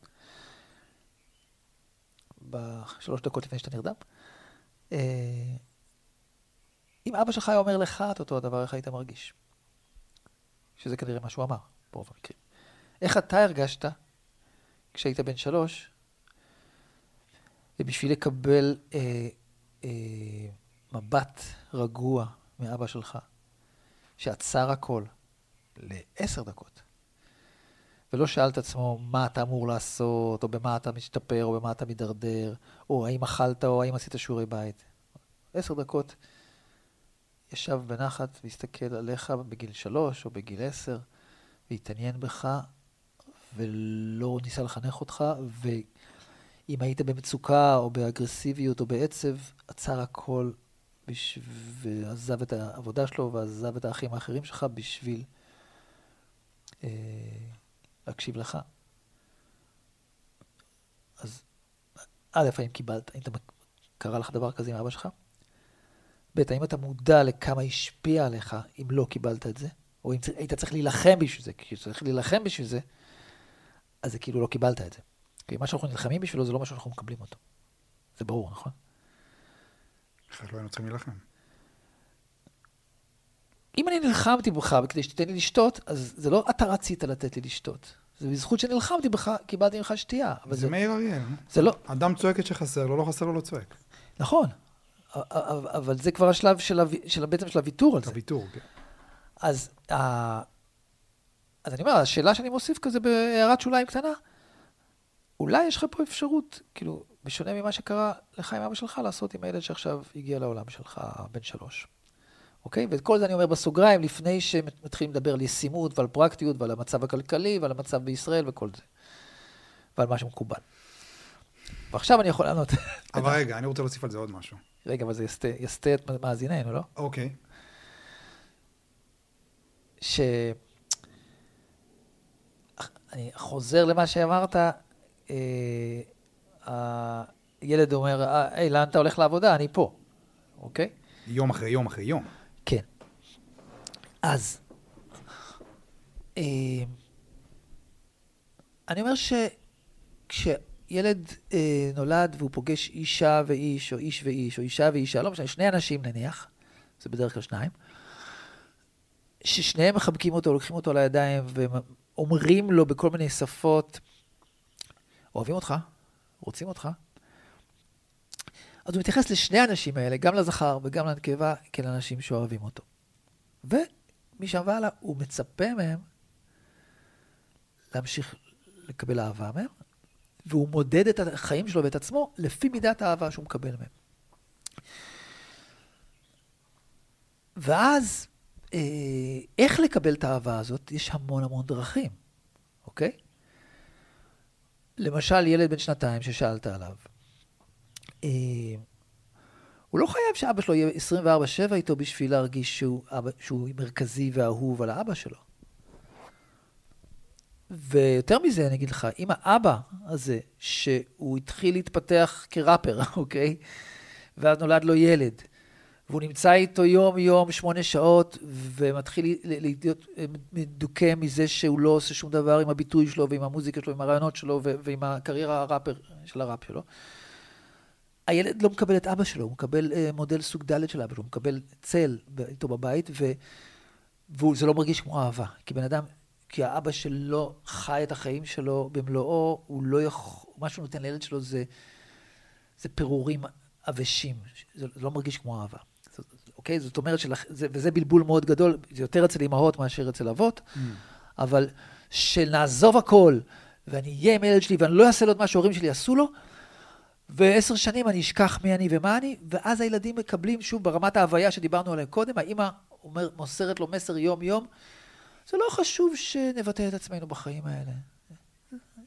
בשלוש דקות לפני שאתה נרדם. אה, אם אבא שלך היה אומר לך את אותו הדבר, איך היית מרגיש? שזה כנראה מה שהוא אמר, ברוב המקרים. איך אתה הרגשת כשהיית בן שלוש, ובשביל לקבל אה, אה, מבט רגוע מאבא שלך, שעצר הכל לעשר דקות, ולא שאל את עצמו מה אתה אמור לעשות, או במה אתה משתפר, או במה אתה מידרדר, או האם אכלת, או האם עשית שיעורי בית. עשר דקות ישב בנחת והסתכל עליך בגיל שלוש או בגיל עשר, והתעניין בך, ולא ניסה לחנך אותך, ואם היית במצוקה, או באגרסיביות, או בעצב, עצר הכל בש... ועזב את העבודה שלו ועזב את האחים האחרים שלך בשביל אה, להקשיב לך. אז א', האם קיבלת, האם אתה, קרה לך דבר כזה עם אבא שלך? ב', האם אתה מודע לכמה השפיע עליך אם לא קיבלת את זה? או אם היית צריך להילחם בשביל זה, כי צריך להילחם בשביל זה, אז זה כאילו לא קיבלת את זה. כי מה שאנחנו נלחמים בשבילו זה לא מה שאנחנו מקבלים אותו. זה ברור, נכון? אחרת לא היינו צריכים להילחם. אם אני נלחמתי בך כדי שתיתן לי לשתות, אז זה לא אתה רצית לתת לי לשתות. זה בזכות שנלחמתי בך, קיבלתי ממך שתייה. זה, זה מאיר אריאל. זה לא... אדם צועק את שחסר לו, לא חסר לו, לא צועק. נכון, אבל זה כבר השלב של, הו... של בעצם של הוויתור על זה. הוויתור, כן. אז, אז אני אומר, השאלה שאני מוסיף כזה בהערת שוליים קטנה, אולי יש לך פה אפשרות, כאילו, בשונה ממה שקרה לך עם אבא שלך, לעשות עם הילד שעכשיו הגיע לעולם שלך, בן שלוש. אוקיי? ואת כל זה אני אומר בסוגריים, לפני שמתחילים לדבר על ישימות ועל פרקטיות ועל המצב הכלכלי ועל המצב בישראל וכל זה. ועל מה שמקובל. ועכשיו אני יכול לענות. אבל רגע, אני רוצה להוסיף על זה עוד משהו. רגע, אבל זה יסטה, יסטה את מאזיננו, לא? אוקיי. ש... אני חוזר למה שאמרת, אה, הילד אומר, "אה, היי, לאן אתה הולך לעבודה? אני פה, אוקיי? יום אחרי יום אחרי יום. אז, אה, אני אומר שכשילד אה, נולד והוא פוגש אישה ואיש, או איש ואיש, או אישה ואישה, לא משנה, שני אנשים נניח, זה בדרך כלל שניים, ששניהם מחבקים אותו, לוקחים אותו לידיים ואומרים לו בכל מיני שפות, אוהבים אותך, רוצים אותך. אז הוא מתייחס לשני האנשים האלה, גם לזכר וגם לנקבה, כאל אנשים שאוהבים אותו. ומשם והלאה הוא מצפה מהם להמשיך לקבל אהבה מהם, והוא מודד את החיים שלו ואת עצמו לפי מידת האהבה שהוא מקבל מהם. ואז, אה, איך לקבל את האהבה הזאת? יש המון המון דרכים, אוקיי? למשל, ילד בן שנתיים ששאלת עליו, אה, הוא לא חייב שאבא שלו יהיה 24-7 איתו בשביל להרגיש שהוא, אבא, שהוא מרכזי ואהוב על האבא שלו. ויותר מזה, אני אגיד לך, אם האבא הזה, שהוא התחיל להתפתח כראפר, אוקיי? ואז נולד לו ילד, והוא נמצא איתו יום-יום, שמונה שעות, ומתחיל להיות מדוכא מזה שהוא לא עושה שום דבר עם הביטוי שלו, ועם המוזיקה שלו, ועם הרעיונות שלו, ועם הקריירה הראפר של הראפ שלו. הילד לא מקבל את אבא שלו, הוא מקבל uh, מודל סוג ד' של אבא שלו, הוא מקבל צל איתו בבית, ו... וזה לא מרגיש כמו אהבה. כי בן אדם, כי האבא שלו חי את החיים שלו במלואו, הוא לא יכול, מה שהוא נותן לילד שלו זה, זה פירורים עבשים, זה לא מרגיש כמו אהבה. אוקיי? זאת אומרת, שלח, זה, וזה בלבול מאוד גדול, זה יותר אצל אמהות מאשר אצל אבות, mm. אבל שנעזוב הכל, ואני אהיה עם הילד שלי, ואני לא אעשה לו את מה שההורים שלי עשו לו, ועשר שנים אני אשכח מי אני ומה אני, ואז הילדים מקבלים, שוב, ברמת ההוויה שדיברנו עליה קודם, האמא אומר, מוסרת לו מסר יום-יום, זה לא חשוב שנבטא את עצמנו בחיים האלה.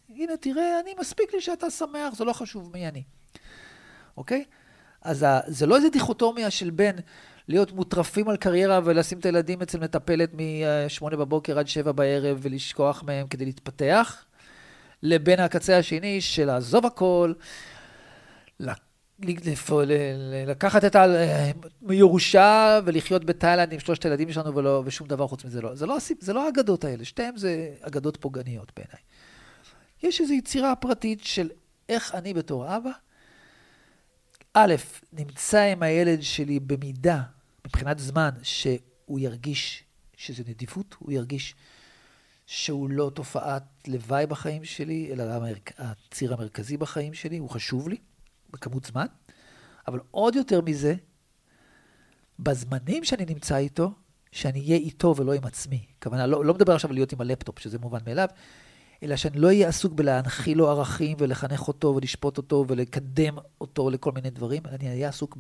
הנה, תראה, אני, מספיק לי שאתה שמח, זה לא חשוב מי אני. אוקיי? אז זה לא איזה דיכוטומיה של בין להיות מוטרפים על קריירה ולשים את הילדים אצל מטפלת מ-8 בבוקר עד 7 בערב ולשכוח מהם כדי להתפתח, לבין הקצה השני של לעזוב הכל, לקחת את הירושה ולחיות בתאילנד עם שלושת הילדים שלנו ולא, ושום דבר חוץ מזה לא. זה לא, זה לא האגדות האלה, שתיהן זה אגדות פוגעניות בעיניי. יש איזו יצירה פרטית של איך אני בתור אבא, א', נמצא עם הילד שלי במידה, מבחינת זמן, שהוא ירגיש שזה נדיבות, הוא ירגיש שהוא לא תופעת לוואי בחיים שלי, אלא הציר המרכזי בחיים שלי, הוא חשוב לי. בכמות זמן, אבל עוד יותר מזה, בזמנים שאני נמצא איתו, שאני אהיה איתו ולא עם עצמי. כוונה, לא, לא מדבר עכשיו על להיות עם הלפטופ, שזה מובן מאליו, אלא שאני לא אהיה עסוק בלהנחיל לו ערכים ולחנך אותו ולשפוט אותו ולקדם אותו לכל מיני דברים, אני אהיה עסוק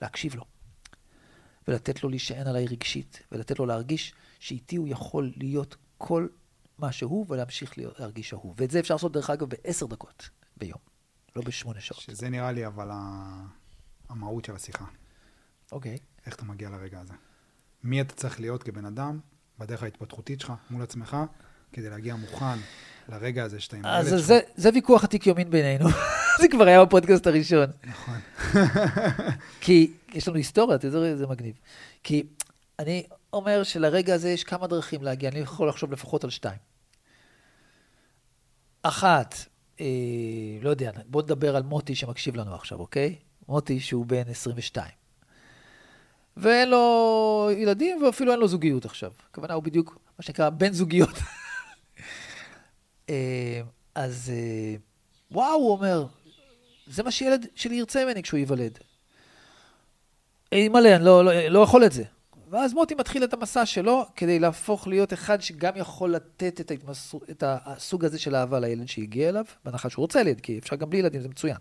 בלהקשיב לו. ולתת לו להישען עליי רגשית, ולתת לו להרגיש שאיתי הוא יכול להיות כל מה שהוא ולהמשיך להרגיש אהוב. ואת זה אפשר לעשות, דרך אגב, בעשר דקות ביום. לא בשמונה שעות. שזה נראה לי אבל המהות של השיחה. אוקיי. איך אתה מגיע לרגע הזה? מי אתה צריך להיות כבן אדם בדרך ההתפתחותית שלך מול עצמך, כדי להגיע מוכן לרגע הזה שאתה עם הילד שלך. אז זה, זה ויכוח עתיק יומין בינינו. זה כבר היה בפודקאסט הראשון. נכון. כי יש לנו היסטוריה, אתה יודע, זה מגניב. כי אני אומר שלרגע הזה יש כמה דרכים להגיע, אני יכול לחשוב לפחות על שתיים. אחת, אה, לא יודע, בוא נדבר על מוטי שמקשיב לנו עכשיו, אוקיי? מוטי שהוא בן 22. ואין לו ילדים ואפילו אין לו זוגיות עכשיו. הכוונה הוא בדיוק, מה שנקרא, בן זוגיות. אה, אז אה, וואו, הוא אומר, זה מה שילד שלי ירצה ממני כשהוא ייוולד. אימא'לה, אני לא, לא, לא יכול את זה. ואז מוטי מתחיל את המסע שלו כדי להפוך להיות אחד שגם יכול לתת את, ההתמסור, את הסוג הזה של אהבה לילד שהגיע אליו, בהנחה שהוא רוצה לילד, כי אפשר גם בלי ילדים, זה מצוין.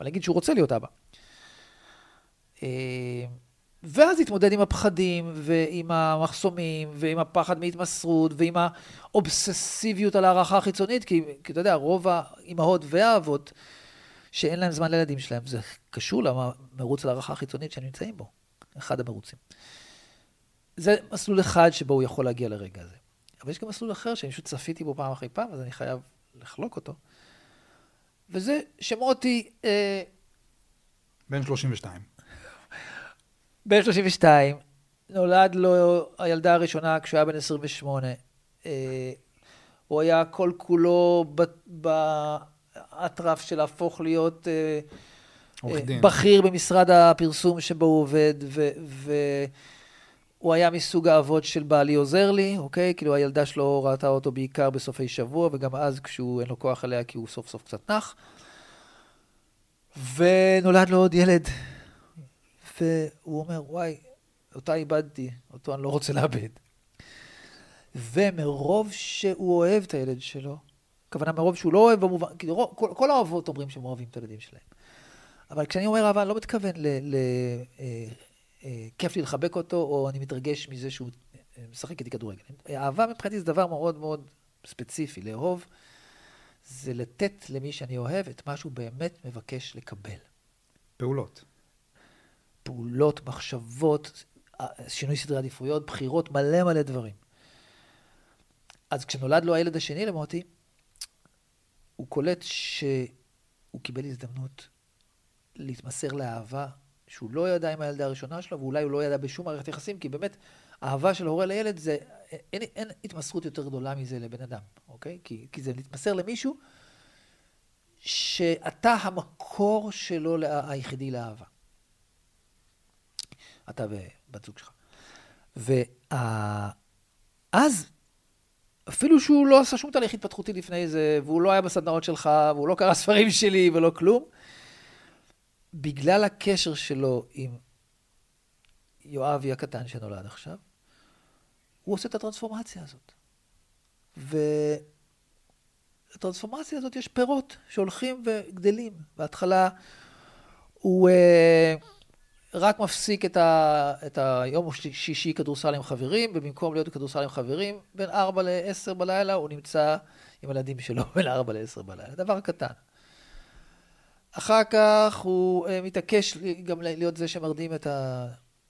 אבל נגיד שהוא רוצה להיות אבא. אה, ואז התמודד עם הפחדים, ועם המחסומים, ועם הפחד מהתמסרות, ועם האובססיביות על הערכה החיצונית, כי, כי אתה יודע, רוב האימהות והאבות, שאין להם זמן לילדים שלהם, זה קשור למרוץ להערכה החיצונית שהם נמצאים בו, אחד המרוצים. זה מסלול אחד שבו הוא יכול להגיע לרגע הזה. אבל יש גם מסלול אחר שאני פשוט צפיתי בו פעם אחרי פעם, אז אני חייב לחלוק אותו. וזה שמוטי, אה, בן 32. בן 32, נולד לו הילדה הראשונה כשהוא היה בן 28. אה, הוא היה כל כולו באטרף של להפוך להיות אה, אה. בכיר במשרד הפרסום שבו הוא עובד, והוא היה מסוג האבות של בעלי עוזר לי, אוקיי? כאילו הילדה שלו ראתה אותו בעיקר בסופי שבוע, וגם אז כשהוא אין לו כוח עליה כי הוא סוף סוף קצת נח. ונולד לו עוד ילד, והוא אומר, וואי, אותה איבדתי, אותו אני לא רוצה לאבד. ומרוב שהוא אוהב את הילד שלו, הכוונה מרוב שהוא לא אוהב במובן, כאילו כל, כל האבות אומרים שהם אוהבים את הילדים שלהם. אבל כשאני אומר אהבה, אני לא מתכוון ל... ל אה, אה, כיף לי לחבק אותו, או אני מתרגש מזה שהוא אה, משחק איתי כדורגל. אהבה מבחינתי זה דבר מאוד מאוד ספציפי. לאהוב זה לתת למי שאני אוהב את מה שהוא באמת מבקש לקבל. פעולות. פעולות, מחשבות, אה, שינוי סדרי עדיפויות, בחירות, מלא מלא דברים. אז כשנולד לו הילד השני למוטי, הוא קולט שהוא קיבל הזדמנות להתמסר לאהבה שהוא לא ידע עם הילדה הראשונה שלו, ואולי הוא לא ידע בשום מערכת יחסים, כי באמת, אהבה של הורה לילד זה, אין, אין התמסרות יותר גדולה מזה לבן אדם, אוקיי? כי, כי זה להתמסר למישהו שאתה המקור שלו לה- היחידי לאהבה. אתה ובת זוג שלך. ואז, אפילו שהוא לא עשה שום תהליך התפתחותי לפני זה, והוא לא היה בסדנאות שלך, והוא לא קרא ספרים שלי ולא כלום, בגלל הקשר שלו עם יואבי הקטן שנולד עכשיו, הוא עושה את הטרנספורמציה הזאת. ולטרנספורמציה הזאת יש פירות שהולכים וגדלים. בהתחלה הוא אה, רק מפסיק את, ה, את היום השישי כדורסל עם חברים, ובמקום להיות בכדורסל עם חברים, בין 4 ל-10 בלילה הוא נמצא עם הילדים שלו בין 4 ל-10 בלילה. דבר קטן. אחר כך הוא אה, מתעקש גם להיות זה שמרדים את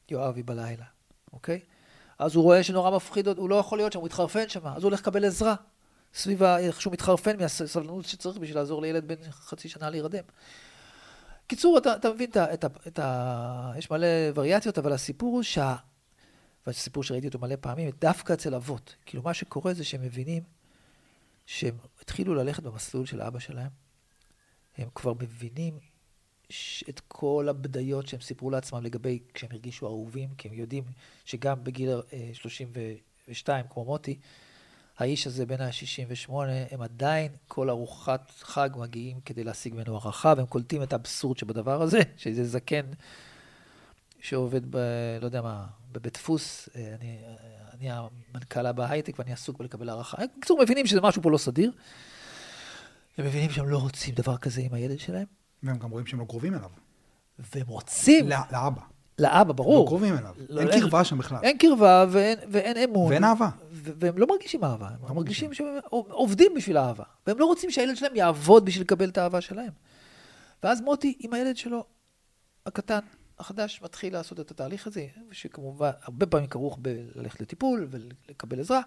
היואבי בלילה, אוקיי? אז הוא רואה שנורא מפחיד, הוא לא יכול להיות שם, הוא מתחרפן שם, אז הוא הולך לקבל עזרה. סביב ה- איך שהוא מתחרפן מהסבלנות שצריך בשביל לעזור לילד בן חצי שנה להירדם. קיצור, אתה, אתה מבין את ה, את, ה, את ה... יש מלא וריאציות, אבל הסיפור הוא שה... והסיפור שראיתי אותו מלא פעמים, דווקא אצל אבות. כאילו, מה שקורה זה שהם מבינים שהם התחילו ללכת במסלול של אבא שלהם. הם כבר מבינים את כל הבדיות שהם סיפרו לעצמם לגבי כשהם הרגישו אהובים, כי הם יודעים שגם בגיל אה, 32, כמו מוטי, האיש הזה בין ה-68, הם עדיין כל ארוחת חג מגיעים כדי להשיג ממנו הערכה, והם קולטים את האבסורד שבדבר הזה, שזה זקן שעובד ב... לא יודע מה, בבית דפוס, אה, אני, אני המנכ"לה בהייטק ואני עסוק בלקבל הערכה. בקיצור מבינים שזה משהו פה לא סדיר. הם מבינים שהם לא רוצים דבר כזה עם הילד שלהם, והם גם רואים שהם לא קרובים אליו. והם רוצים לא- לאבא. לאבא, ברור. לא קרובים אליו. לא, אין אין- קרבה שם בכלל. אין קרבה ואין, ואין אמון. ואין אהבה. ו- והם לא מרגישים אהבה, הם לא מרגישים שהם עובדים בשביל אהבה. והם לא רוצים שהילד שלהם יעבוד בשביל לקבל את האהבה שלהם. ואז מוטי עם הילד שלו, הקטן, החדש, מתחיל לעשות את התהליך הזה, שכמובן, הרבה פעמים כרוך בללכת לטיפול ולקבל עזרה.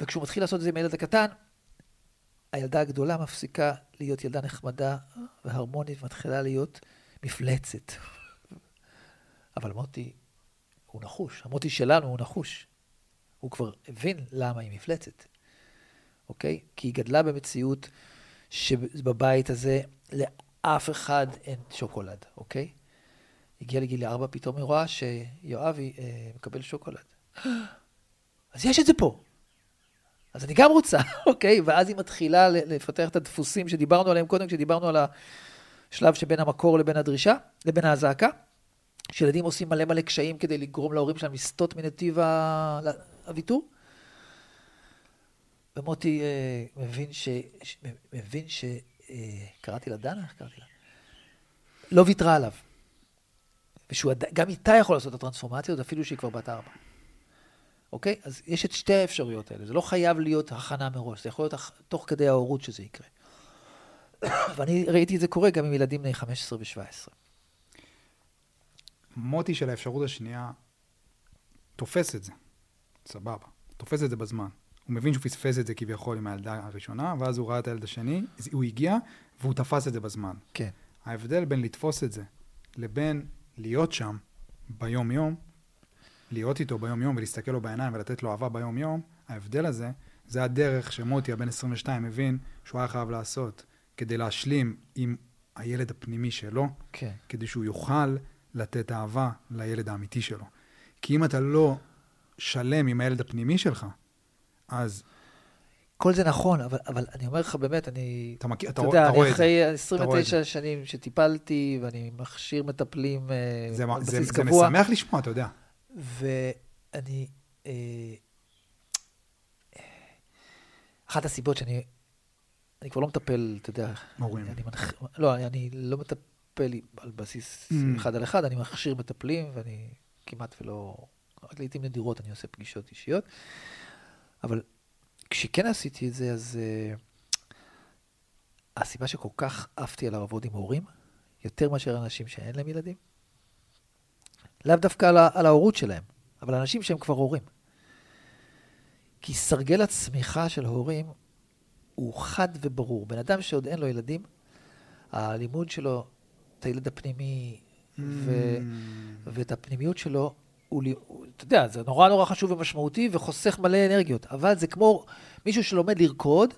וכשהוא מתחיל לעשות את זה עם הילד הקטן, הילדה הגדולה מפסיקה להיות ילדה נחמדה והרמונית, ומתחילה להיות מפלצת. אבל מוטי הוא נחוש, המוטי שלנו הוא נחוש. הוא כבר הבין למה היא מפלצת, אוקיי? כי היא גדלה במציאות שבבית הזה לאף אחד אין שוקולד, אוקיי? הגיעה לגיל ארבע, פתאום היא רואה שיואבי אה, מקבל שוקולד. אז יש את זה פה. אז אני גם רוצה, אוקיי? ואז היא מתחילה לפתח את הדפוסים שדיברנו עליהם קודם, כשדיברנו על השלב שבין המקור לבין הדרישה, לבין הזעקה. שילדים עושים מלא מלא קשיים כדי לגרום להורים שלהם לסטות מנתיב הוויתור. ומוטי אה, מבין ש... ש- מבין ש... אה, קראתי לה דנה? איך קראתי לה? לא ויתרה עליו. ושהוא. גם איתה יכול לעשות את הטרנספורמציה, עוד אפילו שהיא כבר בת ארבע. אוקיי? אז יש את שתי האפשרויות האלה. זה לא חייב להיות הכנה מראש, זה יכול להיות תוך כדי ההורות שזה יקרה. ואני ראיתי את זה קורה גם עם ילדים בני 15 ו-17. מוטי של האפשרות השנייה תופס את זה, סבבה. תופס את זה בזמן. הוא מבין שהוא פספס את זה כביכול עם הילדה הראשונה, ואז הוא ראה את הילד השני, הוא הגיע, והוא תפס את זה בזמן. כן. ההבדל בין לתפוס את זה לבין להיות שם ביום-יום, להיות איתו ביום-יום ולהסתכל לו בעיניים ולתת לו אהבה ביום-יום, ההבדל הזה, זה הדרך שמוטי, הבן 22, מבין שהוא היה חייב לעשות כדי להשלים עם הילד הפנימי שלו, כן. כדי שהוא יוכל לתת אהבה לילד האמיתי שלו. כי אם אתה לא שלם עם הילד הפנימי שלך, אז כל זה נכון, אבל, אבל אני אומר לך באמת, אני... אתה מכיר, אתה, אתה יודע, אתה רואה אני את זה. אחרי רואה את 29 שנים שטיפלתי, ואני מכשיר מטפלים אה, זה, מה- זה, זה קבוע. משמח לשמוע, אתה יודע. ואני... אה, אחת הסיבות שאני... אני כבר לא מטפל, אתה יודע... מורים. אני מנח... לא, אני לא מטפל על בסיס Mm. אחד על אחד, אני מכשיר מטפלים, ואני כמעט ולא... רק לעיתים נדירות אני עושה פגישות אישיות. אבל כשכן עשיתי את זה, אז uh, הסיבה שכל כך עפתי על לעבוד עם הורים, יותר מאשר אנשים שאין להם ילדים, לאו דווקא על, על ההורות שלהם, אבל אנשים שהם כבר הורים. כי סרגל הצמיחה של הורים הוא חד וברור. בן אדם שעוד אין לו ילדים, הלימוד שלו, את הילד הפנימי ו... Mm. ואת הפנימיות שלו, הוא, אתה יודע, זה נורא נורא חשוב ומשמעותי וחוסך מלא אנרגיות, אבל זה כמו מישהו שלומד לרקוד,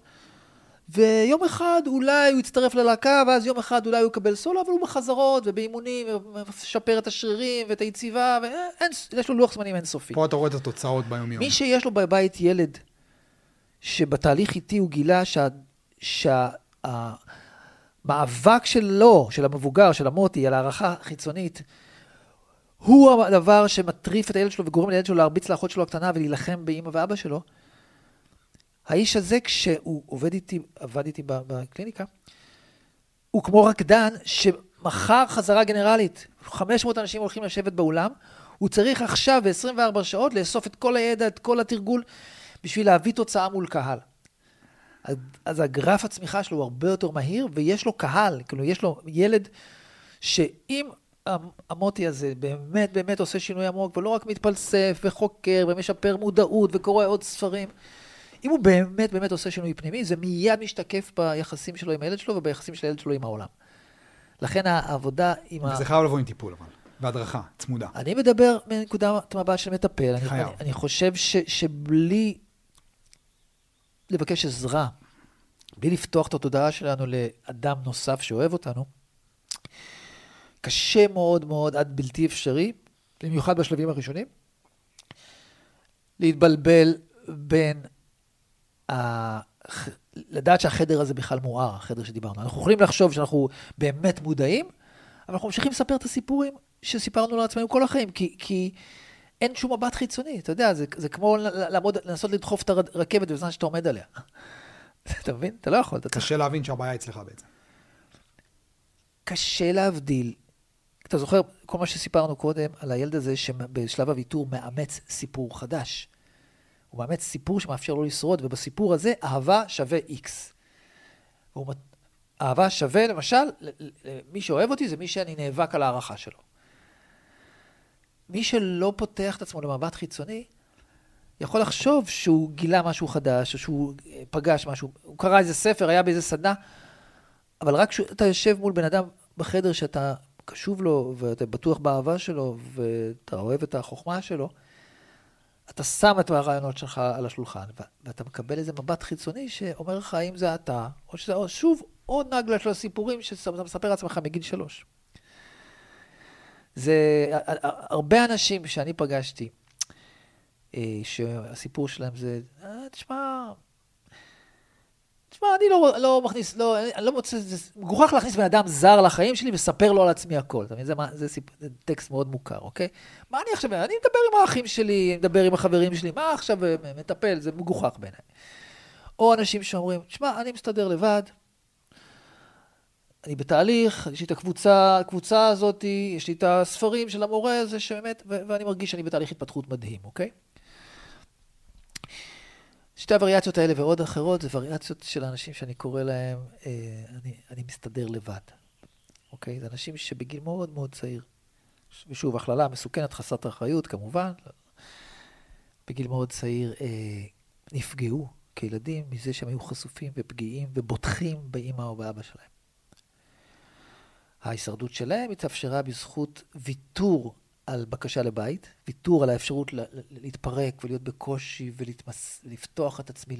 ויום אחד אולי הוא יצטרף ללהקה, ואז יום אחד אולי הוא יקבל סולו, אבל הוא בחזרות ובאימונים, ומשפר את השרירים ואת היציבה, ויש לו לוח זמנים אינסופי. פה אתה רואה את התוצאות ביום-יום. מי שיש לו בבית ילד שבתהליך איתי הוא גילה שהמאבק שלו, של המבוגר, של המוטי, על הערכה חיצונית, הוא הדבר שמטריף את הילד שלו וגורם לילד שלו להרביץ לאחות שלו הקטנה ולהילחם באימא ואבא שלו. האיש הזה, כשהוא עובד איתי, עבד איתי בקליניקה, הוא כמו רקדן שמכר חזרה גנרלית. 500 אנשים הולכים לשבת באולם, הוא צריך עכשיו ב-24 שעות לאסוף את כל הידע, את כל התרגול, בשביל להביא תוצאה מול קהל. אז, הגרף הצמיחה שלו הוא הרבה יותר מהיר, ויש לו קהל, כאילו יש לו ילד שאם המ- המוטי הזה באמת באמת עושה שינוי עמוק, ולא רק מתפלסף וחוקר ומשפר מודעות וקורא עוד ספרים, אם הוא באמת באמת עושה שינוי פנימי, זה מיד משתקף ביחסים שלו עם הילד שלו וביחסים של הילד שלו עם העולם. לכן העבודה עם ה... וזה חייב לבוא עם טיפול, אבל. והדרכה, צמודה. אני מדבר מנקודת מבט של מטפל. חייב. אני, אני חושב ש, שבלי לבקש עזרה, בלי לפתוח את התודעה שלנו לאדם נוסף שאוהב אותנו, קשה מאוד מאוד עד בלתי אפשרי, במיוחד בשלבים הראשונים, להתבלבל בין. לדעת שהחדר הזה בכלל מואר, החדר שדיברנו. אנחנו יכולים לחשוב שאנחנו באמת מודעים, אבל אנחנו ממשיכים לספר את הסיפורים שסיפרנו לעצמנו כל החיים, כי, כי אין שום מבט חיצוני, אתה יודע, זה, זה כמו לעמוד, לנסות לדחוף את הרכבת בזמן שאתה עומד עליה. אתה מבין? אתה לא יכול. אתה. קשה להבין שהבעיה אצלך בעצם. קשה להבדיל. אתה זוכר כל מה שסיפרנו קודם על הילד הזה שבשלב הוויתור מאמץ סיפור חדש. הוא מאמץ סיפור שמאפשר לו לשרוד, ובסיפור הזה אהבה שווה איקס. והוא מת- אהבה שווה, למשל, מי שאוהב אותי זה מי שאני נאבק על הערכה שלו. מי שלא פותח את עצמו למבט חיצוני, יכול לחשוב שהוא גילה משהו חדש, או שהוא אה, פגש משהו, הוא קרא איזה ספר, היה באיזה סדנה, אבל רק כשאתה יושב מול בן אדם בחדר שאתה קשוב לו, ואתה בטוח באהבה שלו, ואתה אוהב את החוכמה שלו, אתה שם את הרעיונות שלך על השולחן, ואתה מקבל איזה מבט חיצוני שאומר לך האם זה אתה, או שזה או- שוב עוד נגלה של הסיפורים שאתה מספר לעצמך מגיל שלוש. זה הרבה אנשים שאני פגשתי, אה, שהסיפור שלהם זה, "אה, תשמע, תשמע, אני לא, לא מכניס, לא, אני לא מוצא, זה מגוחך להכניס בן אדם זר לחיים שלי ולספר לו על עצמי הכל. אתה מבין? זה, זה, סיפ, זה טקסט מאוד מוכר, אוקיי? מה אני עכשיו, אני מדבר עם האחים שלי, אני מדבר עם החברים שלי, מה עכשיו אה, מטפל? זה מגוחך בעיניי. או אנשים שאומרים, תשמע, אני מסתדר לבד, אני בתהליך, יש לי את הקבוצה, הקבוצה הזאת, יש לי את הספרים של המורה הזה שבאמת, ואני מרגיש שאני בתהליך התפתחות מדהים, אוקיי? שתי הווריאציות האלה ועוד אחרות זה וריאציות של אנשים שאני קורא להם, אה, אני, אני מסתדר לבד, אוקיי? זה אנשים שבגיל מאוד מאוד צעיר, ושוב, הכללה מסוכנת, חסרת אחריות כמובן, בגיל מאוד צעיר, אה, נפגעו כילדים מזה שהם היו חשופים ופגיעים ובוטחים באימא או באבא שלהם. ההישרדות שלהם התאפשרה בזכות ויתור על בקשה לבית, ויתור על האפשרות להתפרק ולהיות בקושי ולפתוח את עצמי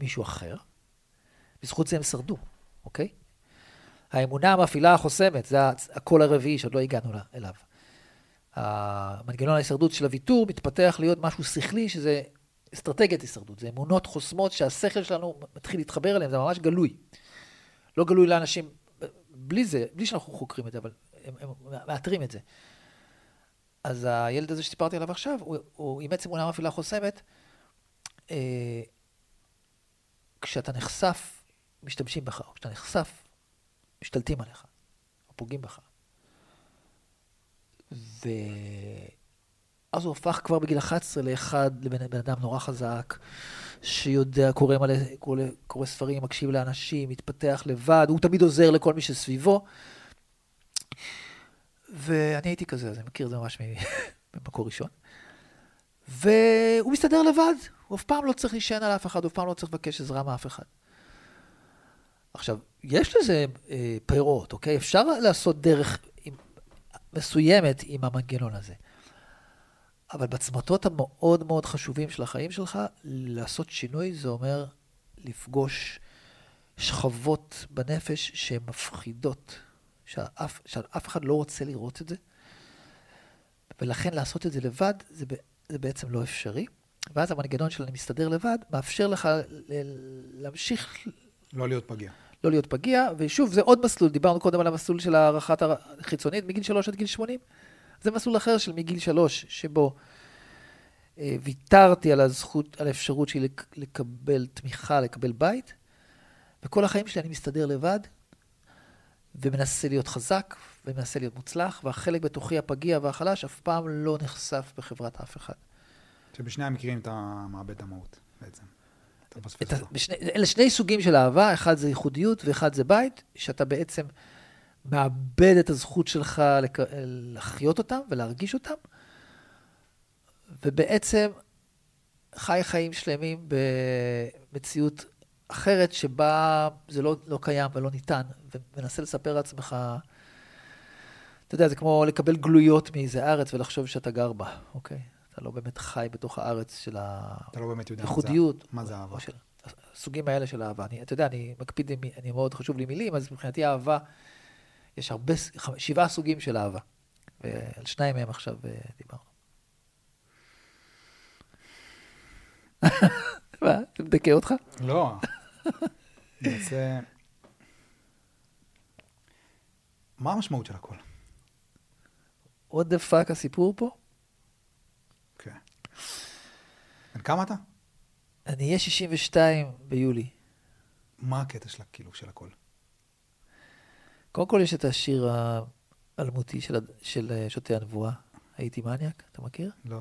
למישהו אחר. בזכות זה הם שרדו, אוקיי? האמונה המפעילה החוסמת, זה הקול הרביעי שעוד לא הגענו אליו. המנגנון ההישרדות של הוויתור מתפתח להיות משהו שכלי, שזה אסטרטגיית הישרדות. זה אמונות חוסמות שהשכל שלנו מתחיל להתחבר אליהן, זה ממש גלוי. לא גלוי לאנשים, בלי זה, בלי שאנחנו חוקרים את זה, אבל הם, הם מאתרים את זה. אז הילד הזה שסיפרתי עליו עכשיו, הוא, הוא אימץ אמונה מפעילה חוסמת. אה, כשאתה נחשף, משתמשים בך, או כשאתה נחשף, משתלטים עליך, או פוגעים בך. ואז הוא הפך כבר בגיל 11 לאחד, לבן בן אדם נורא חזק, שיודע, קורא, מלא, קורא, קורא ספרים, מקשיב לאנשים, מתפתח לבד, הוא תמיד עוזר לכל מי שסביבו. ואני הייתי כזה, אז אני מכיר את זה ממש ממקור ראשון. והוא מסתדר לבד, הוא אף פעם לא צריך להישען על אף אחד, הוא אף פעם לא צריך לבקש עזרה מאף אחד. עכשיו, יש לזה אה, פירות, אוקיי? אפשר לעשות דרך עם, מסוימת עם המנגנון הזה. אבל בצמתות המאוד מאוד חשובים של החיים שלך, לעשות שינוי זה אומר לפגוש שכבות בנפש שהן מפחידות, שאף, שאף אחד לא רוצה לראות את זה, ולכן לעשות את זה לבד זה, זה בעצם לא אפשרי. ואז המנגנון של אני מסתדר לבד, מאפשר לך להמשיך... לא להיות פגיע. לא להיות פגיע, ושוב, זה עוד מסלול, דיברנו קודם על המסלול של הערכת החיצונית מגיל 3 עד גיל 80. זה מסלול אחר של מגיל 3, שבו אה, ויתרתי על הזכות, על האפשרות שלי לקבל תמיכה, לקבל בית, וכל החיים שלי אני מסתדר לבד, ומנסה להיות חזק, ומנסה להיות מוצלח, והחלק בתוכי הפגיע והחלש אף פעם לא נחשף בחברת אף אחד. שבשני המקרים אתה מאבד את המהות, בעצם. את ה, בשני, אלה שני סוגים של אהבה, אחד זה ייחודיות ואחד זה בית, שאתה בעצם מאבד את הזכות שלך לק... לחיות אותם ולהרגיש אותם, ובעצם חי חיים שלמים במציאות אחרת שבה זה לא, לא קיים ולא ניתן, ומנסה לספר לעצמך, אתה יודע, זה כמו לקבל גלויות מאיזה ארץ ולחשוב שאתה גר בה, אוקיי? אתה לא באמת חי בתוך הארץ של הייחודיות. מה זה אהבה. של הסוגים האלה של אהבה. אני, אתה יודע, אני מקפיד, אני מאוד חשוב לי מילים, אז מבחינתי אהבה, יש הרבה, שבעה סוגים של אהבה. ועל שניים מהם עכשיו אה, דיברנו. מה, זה מדכא אותך? לא. רוצה... מה המשמעות של הכל? what the fuck הסיפור פה? בן כמה אתה? אני אהיה 62 ביולי. מה הקטע של כאילו של הכל? קודם כל יש את השיר האלמותי של, של אה, שוטי הנבואה, הייתי מניאק, אתה מכיר? לא.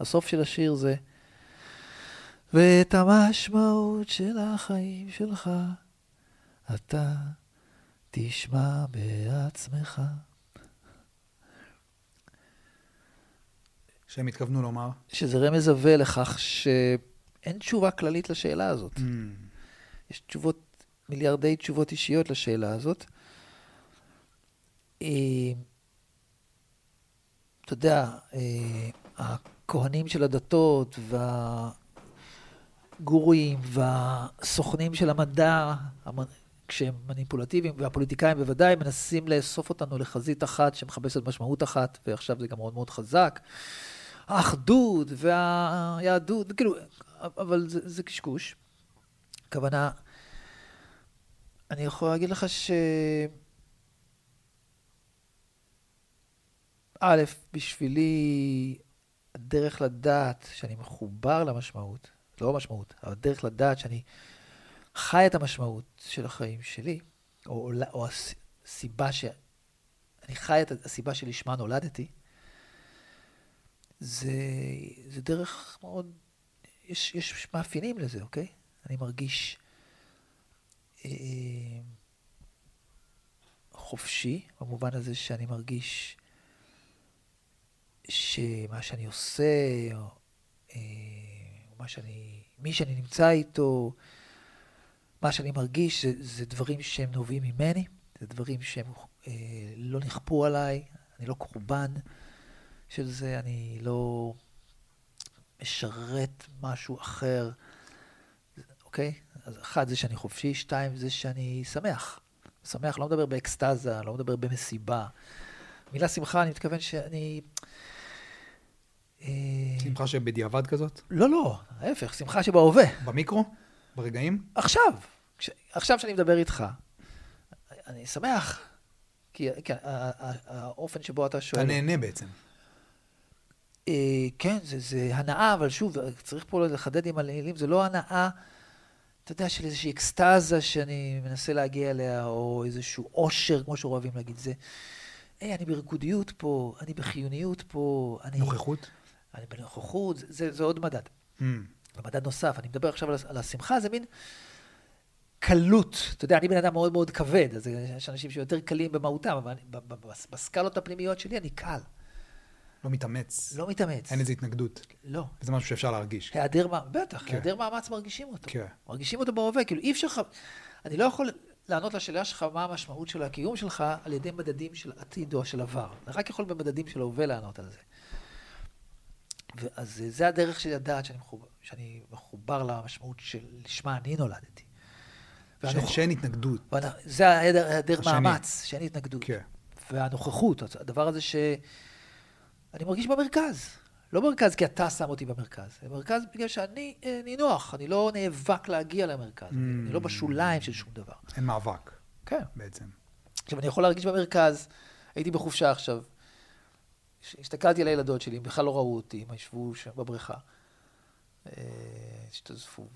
הסוף של השיר זה, ואת המשמעות של החיים שלך אתה תשמע בעצמך. שהם התכוונו לומר? שזה רמז עבה לכך שאין תשובה כללית לשאלה הזאת. Mm. יש תשובות, מיליארדי תשובות אישיות לשאלה הזאת. אה, אתה יודע, אה, הכהנים של הדתות והגורים והסוכנים של המדע, כשהם מניפולטיביים, והפוליטיקאים בוודאי מנסים לאסוף אותנו לחזית אחת שמחפשת משמעות אחת, ועכשיו זה גם מאוד מאוד חזק. האחדות והיהדות, כאילו, אבל זה, זה קשקוש. הכוונה, אני יכול להגיד לך ש... א', בשבילי הדרך לדעת שאני מחובר למשמעות, לא המשמעות, אבל הדרך לדעת שאני חי את המשמעות של החיים שלי, או, או הסיבה ש... אני חי את הסיבה שלשמה נולדתי, זה, זה דרך מאוד, יש, יש מאפיינים לזה, אוקיי? אני מרגיש אה, חופשי, במובן הזה שאני מרגיש שמה שאני עושה, או אה, מה שאני, מי שאני נמצא איתו, מה שאני מרגיש, זה, זה דברים שהם נובעים ממני, זה דברים שהם אה, לא נכפו עליי, אני לא קורבן של זה, אני לא משרת משהו אחר, אוקיי? אז אחד זה שאני חופשי, שתיים זה שאני שמח. שמח, לא מדבר באקסטזה, לא מדבר במסיבה. מילה שמחה, אני מתכוון שאני... אה, שמחה שבדיעבד כזאת? לא, לא, ההפך, שמחה שבהווה. במיקרו? ברגעים? עכשיו. כש... עכשיו שאני מדבר איתך, אני שמח. כי כן, האופן שבו אתה שואל... אתה נהנה בעצם. אה, כן, זה, זה הנאה, אבל שוב, צריך פה לחדד עם הלילים, זה לא הנאה, אתה יודע, של איזושהי אקסטזה שאני מנסה להגיע אליה, או איזשהו עושר, כמו שאוהבים להגיד. זה, היי, אני ברקודיות פה, אני בחיוניות פה, אני... נוכחות? אני בנוכחות, זה, זה עוד מדד. Mm. מדד נוסף, אני מדבר עכשיו על השמחה, זה מין קלות. אתה יודע, אני בן אדם מאוד מאוד כבד, אז יש אנשים שיותר קלים במהותם, אבל אני, בסקלות הפנימיות שלי אני קל. לא מתאמץ. לא מתאמץ. אין איזה התנגדות. לא. זה משהו שאפשר להרגיש. היעדר, בטח, כן. היעדר מאמץ מרגישים אותו. כן. מרגישים אותו בהווה, כאילו אי אפשר לך, אני לא יכול לענות לשאלה שלך מה המשמעות של הקיום שלך על ידי מדדים של עתיד או של עבר. אני רק יכול במדדים של ההווה לענות על זה. אז זה הדרך שלי לדעת שאני מחובר, שאני מחובר למשמעות של לשמה אני נולדתי. שאין התנגדות. זה היעדר מאמץ, שאין התנגדות. כן. והנוכחות, הדבר הזה שאני מרגיש במרכז. לא במרכז כי אתה שם אותי במרכז, זה מרכז בגלל שאני אה, נינוח, אני לא נאבק להגיע למרכז, mm. אני לא בשוליים של שום דבר. אין מאבק. כן. בעצם. עכשיו, אני יכול להרגיש במרכז, הייתי בחופשה עכשיו, הסתכלתי על הילדות שלי, הם בכלל לא ראו אותי, הם ישבו שם בבריכה. אה, השתזפו,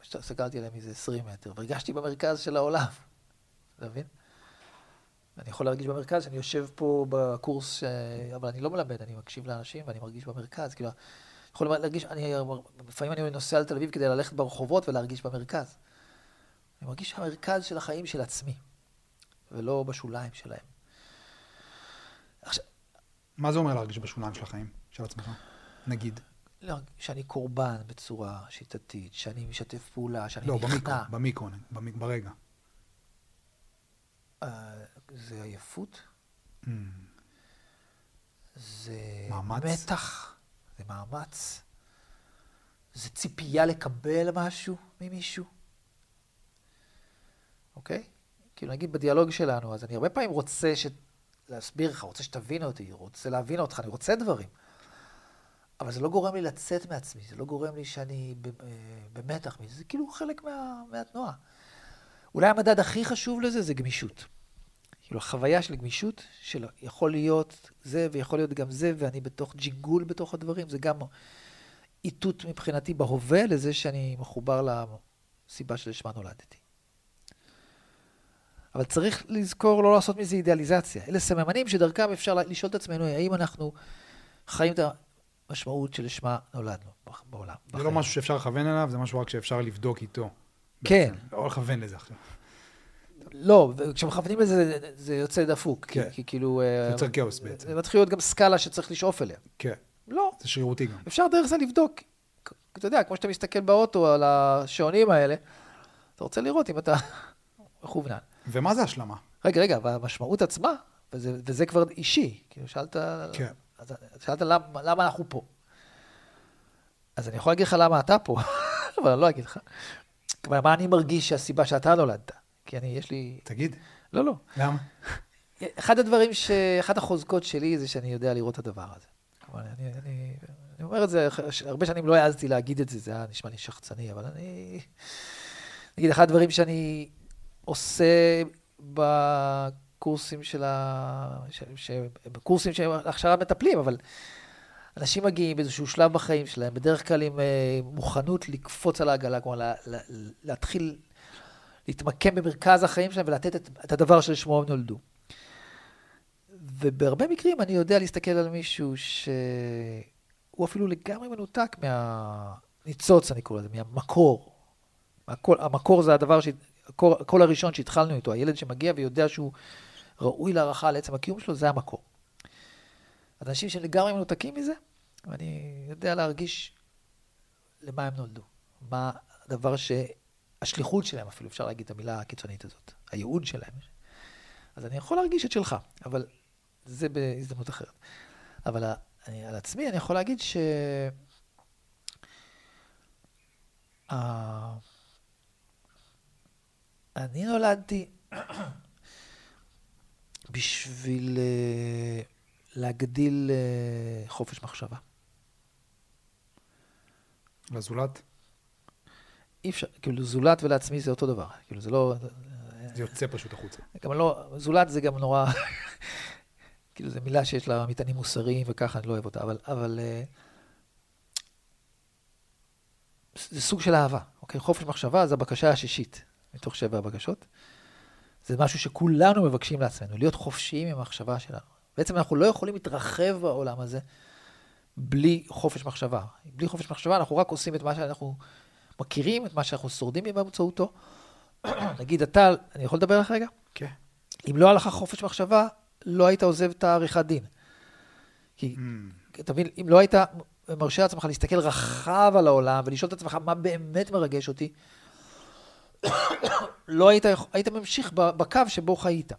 והסתכלתי עליהם איזה 20 מטר, והרגשתי במרכז של העולם. אתה מבין? אני יכול להרגיש במרכז, שאני יושב פה בקורס, אבל אני לא מלמד, אני מקשיב לאנשים ואני מרגיש במרכז. כאילו, יכול להרגיש, אני, לפעמים אני נוסע לתל אביב כדי ללכת ברחובות ולהרגיש במרכז. אני מרגיש המרכז של החיים של עצמי, ולא בשוליים שלהם. עכשיו... מה זה אומר להרגיש בשוליים של החיים, של עצמך? נגיד. לא, שאני קורבן בצורה שיטתית, שאני משתף פעולה, שאני לא, נכנע. לא, במיקרו, במיקרו, ברגע. Uh, זה עייפות. Mm. זה מאמץ. מתח, זה מאמץ. זה ציפייה לקבל משהו ממישהו. אוקיי? כאילו נגיד בדיאלוג שלנו, אז אני הרבה פעמים רוצה ש... להסביר לך, רוצה שתבין אותי, רוצה להבין אותך, אני רוצה דברים. אבל זה לא גורם לי לצאת מעצמי, זה לא גורם לי שאני אה, במתח מזה, זה כאילו חלק מה, מהתנועה. אולי המדד הכי חשוב לזה זה גמישות. כאילו, החוויה של גמישות, של יכול להיות זה ויכול להיות גם זה, ואני בתוך ג'ינגול בתוך הדברים, זה גם איתות מבחינתי בהווה לזה שאני מחובר לסיבה שלשמה נולדתי. אבל צריך לזכור לא לעשות מזה אידיאליזציה. אלה סממנים שדרכם אפשר לשאול את עצמנו, האם אנחנו חיים את המשמעות שלשמה נולדנו בעולם. זה בחיים. לא משהו שאפשר לכוון אליו, זה משהו רק שאפשר לבדוק איתו. כן. בעצם. לא לכוון לזה עכשיו. לא, כשמכוונים לזה, זה יוצא דפוק. כן. כי כאילו... זה אה, יוצר כאוס בעצם. זה מתחיל להיות גם סקאלה שצריך לשאוף אליה. כן. לא. זה שרירותי גם. אפשר דרך זה לבדוק. אתה יודע, כמו שאתה מסתכל באוטו על השעונים האלה, אתה רוצה לראות אם אתה מכוונן. ומה זה השלמה? רגע, רגע, והמשמעות עצמה, וזה, וזה כבר אישי. כאילו, שאלת... כן. שאלת למה, למה אנחנו פה. אז אני יכול להגיד לך למה אתה פה, אבל אני לא אגיד לך. כלומר, מה אני מרגיש שהסיבה שאתה נולדת? כי אני, יש לי... תגיד. לא, לא. למה? אחד הדברים ש... אחת החוזקות שלי זה שאני יודע לראות את הדבר הזה. כלומר, אני, אני, אני אומר את זה, הרבה שנים לא העזתי להגיד את זה, זה היה נשמע לי שחצני, אבל אני... נגיד, אחד הדברים שאני עושה בקורסים של ה... ש... ש... בקורסים של הכשרת מטפלים, אבל אנשים מגיעים באיזשהו שלב בחיים שלהם, בדרך כלל עם אה, מוכנות לקפוץ על העגלה, כלומר, לה... לה... להתחיל להתמקם במרכז החיים שלהם ולתת את, את הדבר שלשמו הם נולדו. ובהרבה מקרים אני יודע להסתכל על מישהו שהוא אפילו לגמרי מנותק מהניצוץ, אני קורא לזה, מהמקור. הקול, המקור זה הדבר, הקול, הראשון שהתחלנו איתו, הילד שמגיע ויודע שהוא ראוי להערכה על עצם הקיום שלו, זה המקור. אנשים שלגמרי מנותקים מזה, ואני יודע להרגיש למה הם נולדו. מה הדבר ש... השליחות שלהם אפילו, אפשר להגיד את המילה הקיצונית הזאת. הייעוד שלהם. אז אני יכול להרגיש את שלך, אבל זה בהזדמנות אחרת. אבל אני, על עצמי אני יכול להגיד ש... Uh, אני נולדתי בשביל uh, להגדיל uh, חופש מחשבה. לזולת? אי אפשר, כאילו זולת ולעצמי זה אותו דבר, כאילו זה לא... זה יוצא פשוט החוצה. גם לא, זולת זה גם נורא, כאילו זו מילה שיש לה מטענים מוסריים וככה, אני לא אוהב אותה, אבל, אבל uh, זה סוג של אהבה, אוקיי? חופש מחשבה זה הבקשה השישית מתוך שבע הבקשות. זה משהו שכולנו מבקשים לעצמנו, להיות חופשיים עם המחשבה שלנו. בעצם אנחנו לא יכולים להתרחב בעולם הזה בלי חופש מחשבה. בלי חופש מחשבה אנחנו רק עושים את מה שאנחנו מכירים, את מה שאנחנו שורדים באמצעותו. נגיד, אתה, אני יכול לדבר לך רגע? כן. אם לא היה לך חופש מחשבה, לא היית עוזב את העריכת דין. כי, mm. אתה מבין, אם לא היית מרשה לעצמך להסתכל רחב על העולם ולשאול את עצמך מה באמת מרגש אותי, לא היית, היית ממשיך בקו שבו חיית.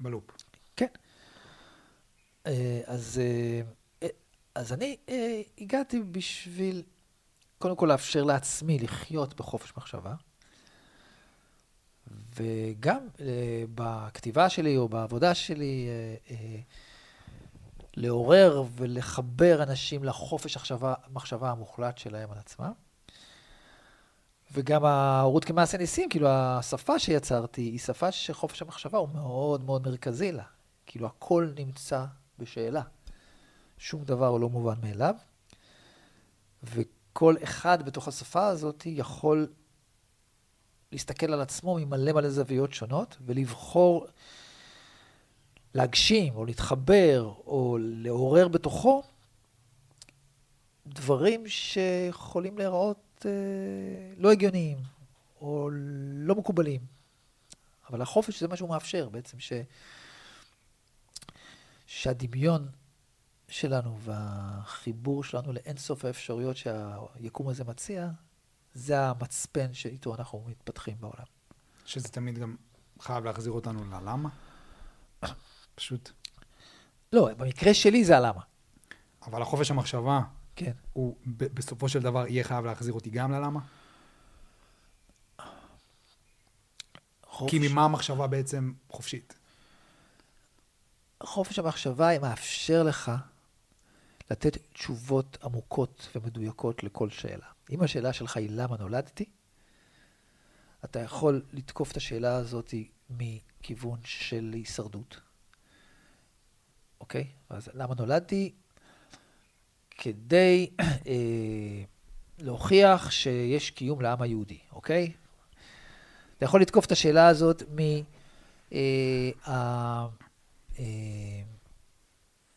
בלופ. כן. אה, אז, אה, אה, אז אני הגעתי בשביל, קודם כל לאפשר לעצמי לחיות בחופש מחשבה, וגם בכתיבה שלי או בעבודה שלי, לעורר ולחבר אנשים לחופש מחשבה, מחשבה המוחלט שלהם על עצמם. וגם ההורות כמעשה ניסים, כאילו השפה שיצרתי היא שפה שחופש המחשבה הוא מאוד מאוד מרכזי לה. כאילו הכל נמצא בשאלה. שום דבר לא מובן מאליו. וכל אחד בתוך השפה הזאת יכול להסתכל על עצמו ממלא מלא זוויות שונות ולבחור להגשים או להתחבר או לעורר בתוכו דברים שיכולים להיראות אה, לא הגיוניים או לא מקובלים. אבל החופש זה מה שהוא מאפשר בעצם, ש... שהדמיון שלנו והחיבור שלנו לאינסוף האפשרויות שהיקום הזה מציע, זה המצפן שאיתו אנחנו מתפתחים בעולם. שזה תמיד גם חייב להחזיר אותנו ללמה? פשוט. לא, במקרה שלי זה הלמה. אבל החופש המחשבה, כן. הוא בסופו של דבר יהיה חייב להחזיר אותי גם ללמה? חופש... כי ממה המחשבה בעצם חופשית? חופש המחשבה מאפשר לך לתת תשובות עמוקות ומדויקות לכל שאלה. אם השאלה שלך היא למה נולדתי, אתה יכול לתקוף את השאלה הזאת מכיוון של הישרדות. אוקיי? אז למה נולדתי? כדי אה, להוכיח שיש קיום לעם היהודי, אוקיי? אתה יכול לתקוף את השאלה הזאת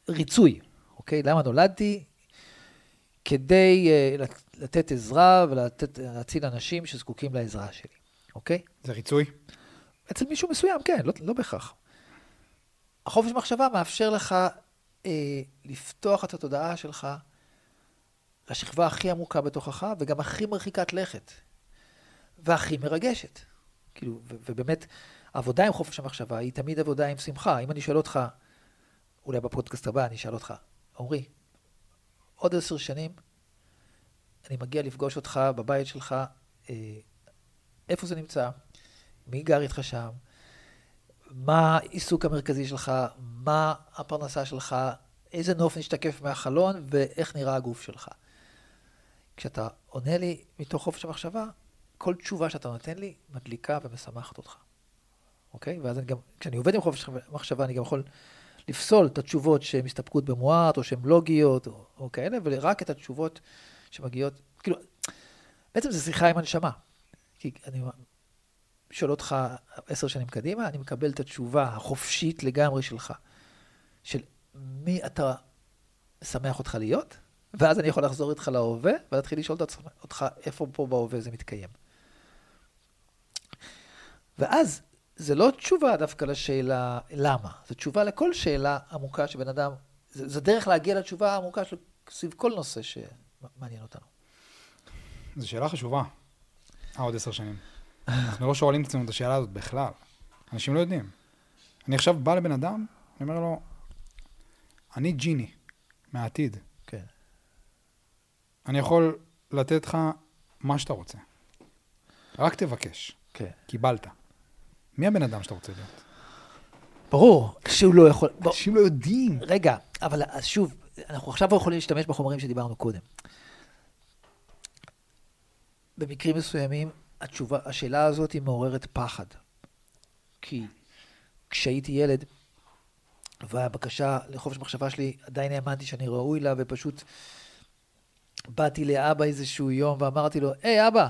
מהריצוי, אה, אוקיי? למה נולדתי? כדי אה, לתת עזרה ולהציל אנשים שזקוקים לעזרה שלי, אוקיי? זה ריצוי? אצל מישהו מסוים, כן, לא, לא בהכרח. החופש מחשבה מאפשר לך אה, לפתוח את התודעה שלך לשכבה הכי עמוקה בתוכך, וגם הכי מרחיקת לכת, והכי מרגשת. כאילו, ובאמת, עבודה עם חופש המחשבה היא תמיד עבודה עם שמחה. אם אני שואל אותך, אולי בפודקאסט הבא אני אשאל אותך, עמרי, עוד עשר שנים אני מגיע לפגוש אותך בבית שלך, אה, איפה זה נמצא? מי גר איתך שם? מה העיסוק המרכזי שלך, מה הפרנסה שלך, איזה נוף נשתקף מהחלון ואיך נראה הגוף שלך. כשאתה עונה לי מתוך חופש המחשבה, כל תשובה שאתה נותן לי מדליקה ומשמחת אותך. אוקיי? ואז אני גם, כשאני עובד עם חופש המחשבה, אני גם יכול לפסול את התשובות שהן מסתפקות במועט, או שהן לוגיות, או, או כאלה, ורק את התשובות שמגיעות, כאילו, בעצם זו שיחה עם הנשמה. כי אני שואל אותך עשר שנים קדימה, אני מקבל את התשובה החופשית לגמרי שלך, של מי אתה שמח אותך להיות, ואז אני יכול לחזור איתך להווה, ולהתחיל לשאול אותך איפה פה בהווה זה מתקיים. ואז זה לא תשובה דווקא לשאלה למה, זו תשובה לכל שאלה עמוקה שבן אדם, זה, זה דרך להגיע לתשובה העמוקה שלו סביב כל נושא שמעניין אותנו. זו שאלה חשובה. אה, עוד עשר שנים. אנחנו לא שואלים את עצמנו את השאלה הזאת בכלל. אנשים לא יודעים. אני עכשיו בא לבן אדם, אני אומר לו, אני ג'יני מהעתיד. כן. אני יכול לתת לך מה שאתה רוצה. רק תבקש. כן. קיבלת. מי הבן אדם שאתה רוצה להיות? ברור, שהוא לא יכול... אנשים לא יודעים. רגע, אבל אז שוב, אנחנו עכשיו יכולים להשתמש בחומרים שדיברנו קודם. במקרים מסוימים, התשובה, השאלה הזאת היא מעוררת פחד. כי כשהייתי ילד, והבקשה לחופש מחשבה שלי, עדיין האמנתי שאני ראוי לה, ופשוט באתי לאבא איזשהו יום ואמרתי לו, היי אבא,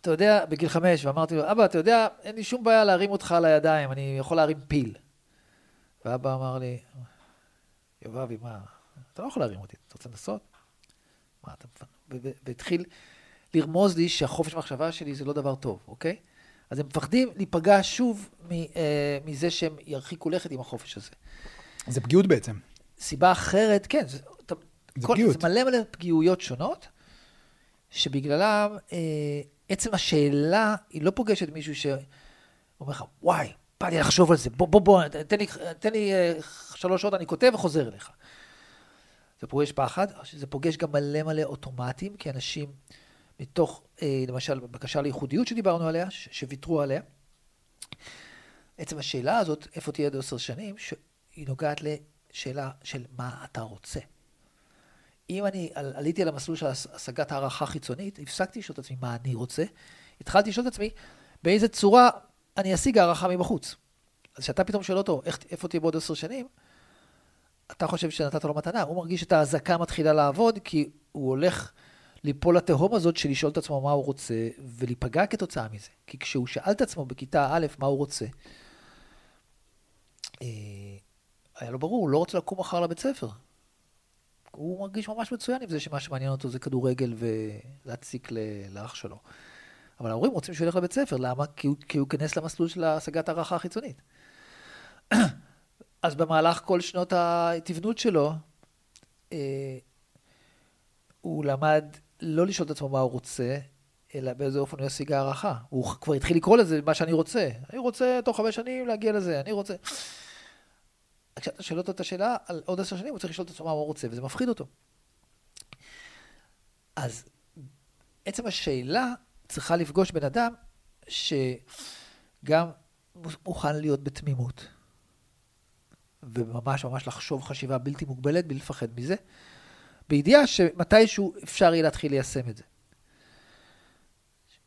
אתה יודע, בגיל חמש, ואמרתי לו, אבא, אתה יודע, אין לי שום בעיה להרים אותך על הידיים, אני יכול להרים פיל. ואבא אמר לי, יובבי, מה, אתה לא יכול להרים אותי, אתה רוצה לנסות? מה, אתה מפנ... ו- ו- והתחיל לרמוז לי שהחופש מחשבה שלי זה לא דבר טוב, אוקיי? אז הם מפחדים להיפגע שוב מ- אה, מזה שהם ירחיקו לכת עם החופש הזה. זה פגיעות בעצם. סיבה אחרת, כן, זה, אתה, זה כל, פגיעות. זה מלא מלא פגיעויות שונות, שבגללם אה, עצם השאלה, היא לא פוגשת מישהו שאומר לך, וואי, בא לי לחשוב על זה, בוא, בוא, בוא, תן לי, תן לי אה, שלוש שעות, אני כותב וחוזר אליך. זה פוגש פחד, זה פוגש גם מלא מלא אוטומטים, כי אנשים מתוך, אה, למשל, בקשה לייחודיות שדיברנו עליה, שוויתרו עליה, עצם השאלה הזאת, איפה תהיה עוד עשר שנים, שהיא נוגעת לשאלה של מה אתה רוצה. אם אני על, עליתי על המסלול של הש- השגת הערכה חיצונית, הפסקתי לשאול את עצמי מה אני רוצה, התחלתי לשאול את עצמי באיזה צורה אני אשיג הערכה מבחוץ. אז כשאתה פתאום שואל אותו, איך, איפה תהיה בעוד עשר שנים, אתה חושב שנתת לו מתנה. הוא מרגיש את האזעקה מתחילה לעבוד, כי הוא הולך ליפול לתהום הזאת של לשאול את עצמו מה הוא רוצה, ולהיפגע כתוצאה מזה. כי כשהוא שאל את עצמו בכיתה א' מה הוא רוצה, אה, היה לו ברור, הוא לא רוצה לקום מחר לבית ספר. הוא מרגיש ממש מצוין עם זה שמה שמעניין אותו זה כדורגל ולהציק לאח שלו. אבל ההורים רוצים שהוא ילך לבית ספר, למה? כי הוא, כי הוא ייכנס למסלול של השגת הערכה החיצונית. אז במהלך כל שנות ההתבנות שלו, אה, הוא למד לא לשאול את עצמו מה הוא רוצה, אלא באיזה אופן הוא ישיג הערכה. הוא כבר התחיל לקרוא לזה מה שאני רוצה. אני רוצה תוך חמש שנים להגיע לזה, אני רוצה... כשאתה שואל אותו את השאלה, על עוד עשר שנים הוא צריך לשאול את עצמו מה הוא רוצה, וזה מפחיד אותו. אז עצם השאלה צריכה לפגוש בן אדם שגם מוכן להיות בתמימות, וממש ממש לחשוב חשיבה בלתי מוגבלת, בלי לפחד מזה, בידיעה שמתישהו אפשר יהיה להתחיל ליישם את זה.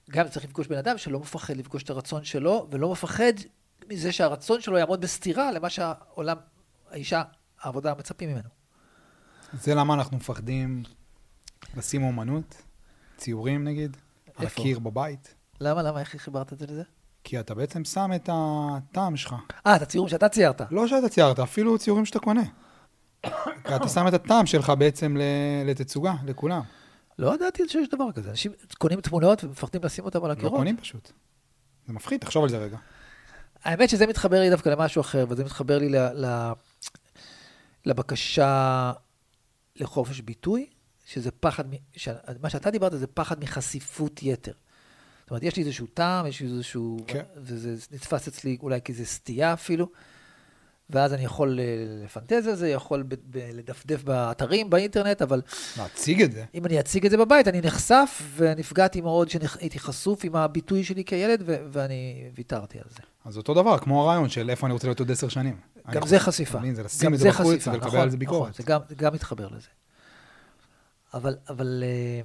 גם צריך לפגוש בן אדם שלא מפחד לפגוש את הרצון שלו, ולא מפחד מזה שהרצון שלו יעמוד בסתירה למה שהעולם, האישה, העבודה מצפים ממנו. זה למה אנחנו מפחדים לשים אומנות, ציורים נגיד, על איפה? הקיר בבית. למה? למה? איך חיברת את זה לזה? כי אתה בעצם שם את הטעם שלך. אה, את הציורים שאתה ציירת. לא שאתה ציירת, אפילו ציורים שאתה קונה. אתה שם את הטעם שלך בעצם לתצוגה, לכולם. לא ידעתי שיש דבר כזה. אנשים קונים תמונות ומפחדים לשים אותם על לא הקירות. קונים פשוט. זה מפחיד, תחשוב על זה רגע. האמת שזה מתחבר לי דווקא למשהו אחר, וזה מתחבר לי ל, ל, לבקשה לחופש ביטוי, שזה פחד, מ- ש, מה שאתה דיברת זה פחד מחשיפות יתר. זאת אומרת, יש לי איזשהו טעם, יש לי איזשהו... כן. וזה נתפס אצלי אולי כאיזו סטייה אפילו, ואז אני יכול אה, לפנטז על זה, יכול ב, ב, לדפדף באתרים, באינטרנט, אבל להציג את זה. אם אני אציג את זה בבית, אני נחשף, ונפגעתי מאוד שהייתי חשוף עם הביטוי שלי כילד, ו- ואני ויתרתי על זה. אז אותו דבר, כמו הרעיון של איפה אני רוצה להיות עוד עשר שנים. גם זה חשיפה. מבין? זה לשים את זה בחוץ ולקבל נכון, על זה נכון, ביקורת. זה גם, גם מתחבר לזה. אבל, אבל אה,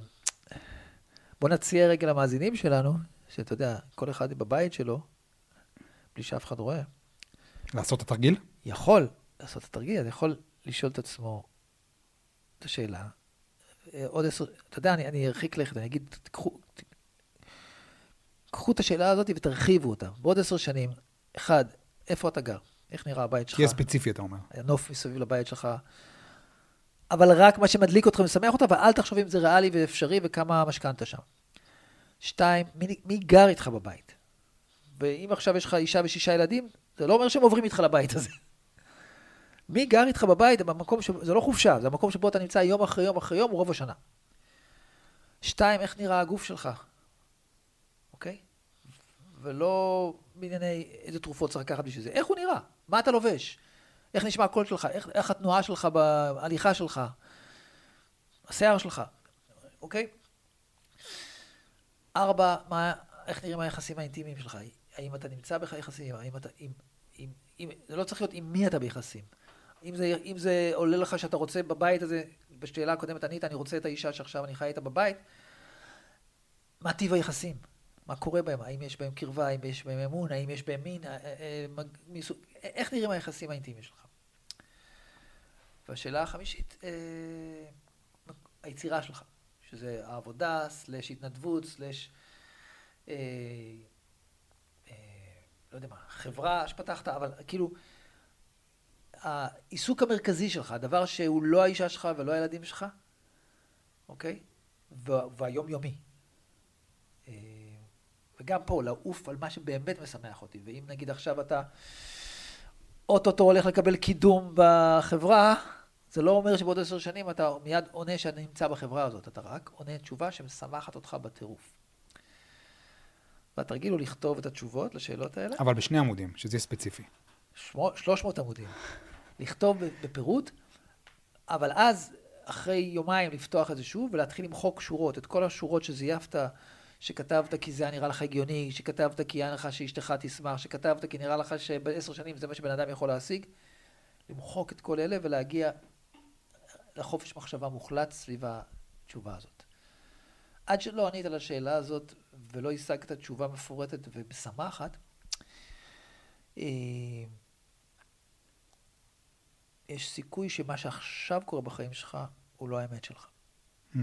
בוא נציע רגע למאזינים שלנו, שאתה יודע, כל אחד בבית שלו, בלי שאף אחד רואה, לעשות את התרגיל? יכול לעשות את התרגיל, אז יכול לשאול את עצמו את השאלה. אה, עוד עשר, אתה יודע, אני, אני ארחיק לכת, אני אגיד, תקחו, ת- קחו את השאלה הזאת ותרחיבו אותה. בעוד עשר שנים, אחד, איפה אתה גר? איך נראה הבית שלך? תהיה ספציפי, אתה אומר. הנוף מסביב לבית שלך. אבל רק מה שמדליק אותך ומשמח אותך, ואל תחשוב אם זה ריאלי ואפשרי וכמה משכנתה שם. שתיים, מי, מי גר איתך בבית? ואם עכשיו יש לך אישה ושישה ילדים, זה לא אומר שהם עוברים איתך לבית הזה. מי גר איתך בבית? במקום ש... זה לא חופשה, זה המקום שבו אתה נמצא יום אחרי יום אחרי יום, רוב השנה. שתיים, איך נראה הגוף שלך, אוקיי? ולא בענייני איזה תרופות צריך לקחת בשביל זה. איך הוא נראה? מה אתה לובש? איך נשמע הקול שלך? איך, איך התנועה שלך בהליכה שלך? השיער שלך, אוקיי? ארבע, מה, איך נראים היחסים האינטימיים שלך? האם אתה נמצא ביחסים? האם אתה... אם, אם, אם, זה לא צריך להיות עם מי אתה ביחסים. אם זה, אם זה עולה לך שאתה רוצה בבית הזה, בשאלה הקודמת ענית, אני רוצה את האישה שעכשיו אני חי איתה בבית, מה טיב היחסים? מה קורה בהם? האם יש בהם קרבה? האם יש בהם אמון? האם יש בהם מין? אה, אה, אה. איך נראים היחסים האינטימיים שלך? והשאלה החמישית, היצירה שלך, שזה העבודה, סלש התנדבות, סלש, לא יודע מה, חברה שפתחת, אבל כאילו, העיסוק המרכזי שלך, הדבר שהוא לא האישה שלך ולא הילדים שלך, אוקיי? והיומיומי. אה, וגם פה, לעוף על מה שבאמת משמח אותי. ואם נגיד עכשיו אתה אוטוטו הולך לקבל קידום בחברה, זה לא אומר שבעוד עשר שנים אתה מיד עונה שאני נמצא בחברה הזאת, אתה רק עונה תשובה שמשמחת אותך בטירוף. והתרגיל הוא לכתוב את התשובות לשאלות האלה. אבל בשני עמודים, שזה יהיה ספציפי. שלוש מאות עמודים. לכתוב בפירוט, אבל אז, אחרי יומיים, לפתוח את זה שוב ולהתחיל למחוק שורות, את כל השורות שזייפת, שכתבת כי זה היה נראה לך הגיוני, שכתבת כי היה לך שאשתך תשמח, שכתבת כי נראה לך שבעשר שנים זה מה שבן אדם יכול להשיג. למחוק את כל אלה ולהגיע לחופש מחשבה מוחלט סביב התשובה הזאת. עד שלא ענית על השאלה הזאת ולא השגת תשובה מפורטת ומשמחת, אה, יש סיכוי שמה שעכשיו קורה בחיים שלך הוא לא האמת שלך. Mm.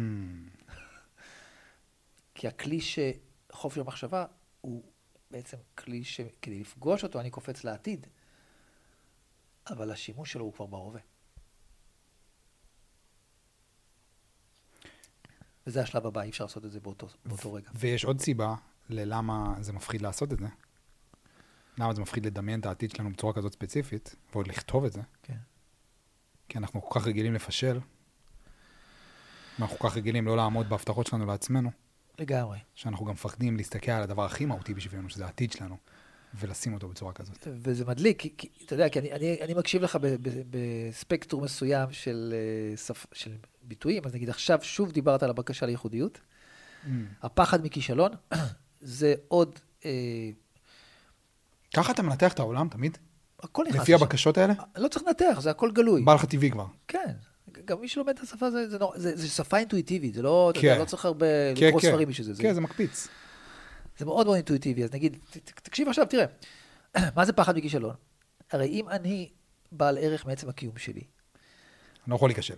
כי הכלי שחופש המחשבה הוא בעצם כלי שכדי לפגוש אותו אני קופץ לעתיד, אבל השימוש שלו הוא כבר בהווה. וזה השלב הבא, אי אפשר לעשות את זה באותו, באותו רגע. ויש עוד סיבה ללמה זה מפחיד לעשות את זה. למה זה מפחיד לדמיין את העתיד שלנו בצורה כזאת ספציפית, ועוד לכתוב את זה. כן. כי אנחנו כל כך רגילים לפשל, ואנחנו כל כך רגילים לא לעמוד בהבטחות שלנו לעצמנו. לגמרי. שאנחנו גם מפחדים להסתכל על הדבר הכי מהותי בשבילנו, שזה העתיד שלנו, ולשים אותו בצורה כזאת. וזה מדליק, כי, כי אתה יודע, כי אני, אני, אני מקשיב לך בספקטרום מסוים של, אה, שפ, של ביטויים, אז נגיד עכשיו שוב דיברת על הבקשה לייחודיות. Mm. הפחד מכישלון, זה עוד... אה, ככה אתה מנתח את העולם תמיד? הכל נכנס לפי הבקשות האלה? לא צריך לנתח, זה הכל גלוי. בא לך טבעי כבר. כן. גם מי שלומד את השפה, זה, זה, זה, זה שפה אינטואיטיבית, זה לא, כן. אתה לא צריך הרבה כן, לקרוא כן. ספרים בשביל זה. כן, זה, זה מקפיץ. זה מאוד מאוד אינטואיטיבי, אז נגיד, תקשיב עכשיו, תראה, מה זה פחד מכישלון? הרי אם אני בעל ערך מעצם הקיום שלי... אני לא יכול להיכשל.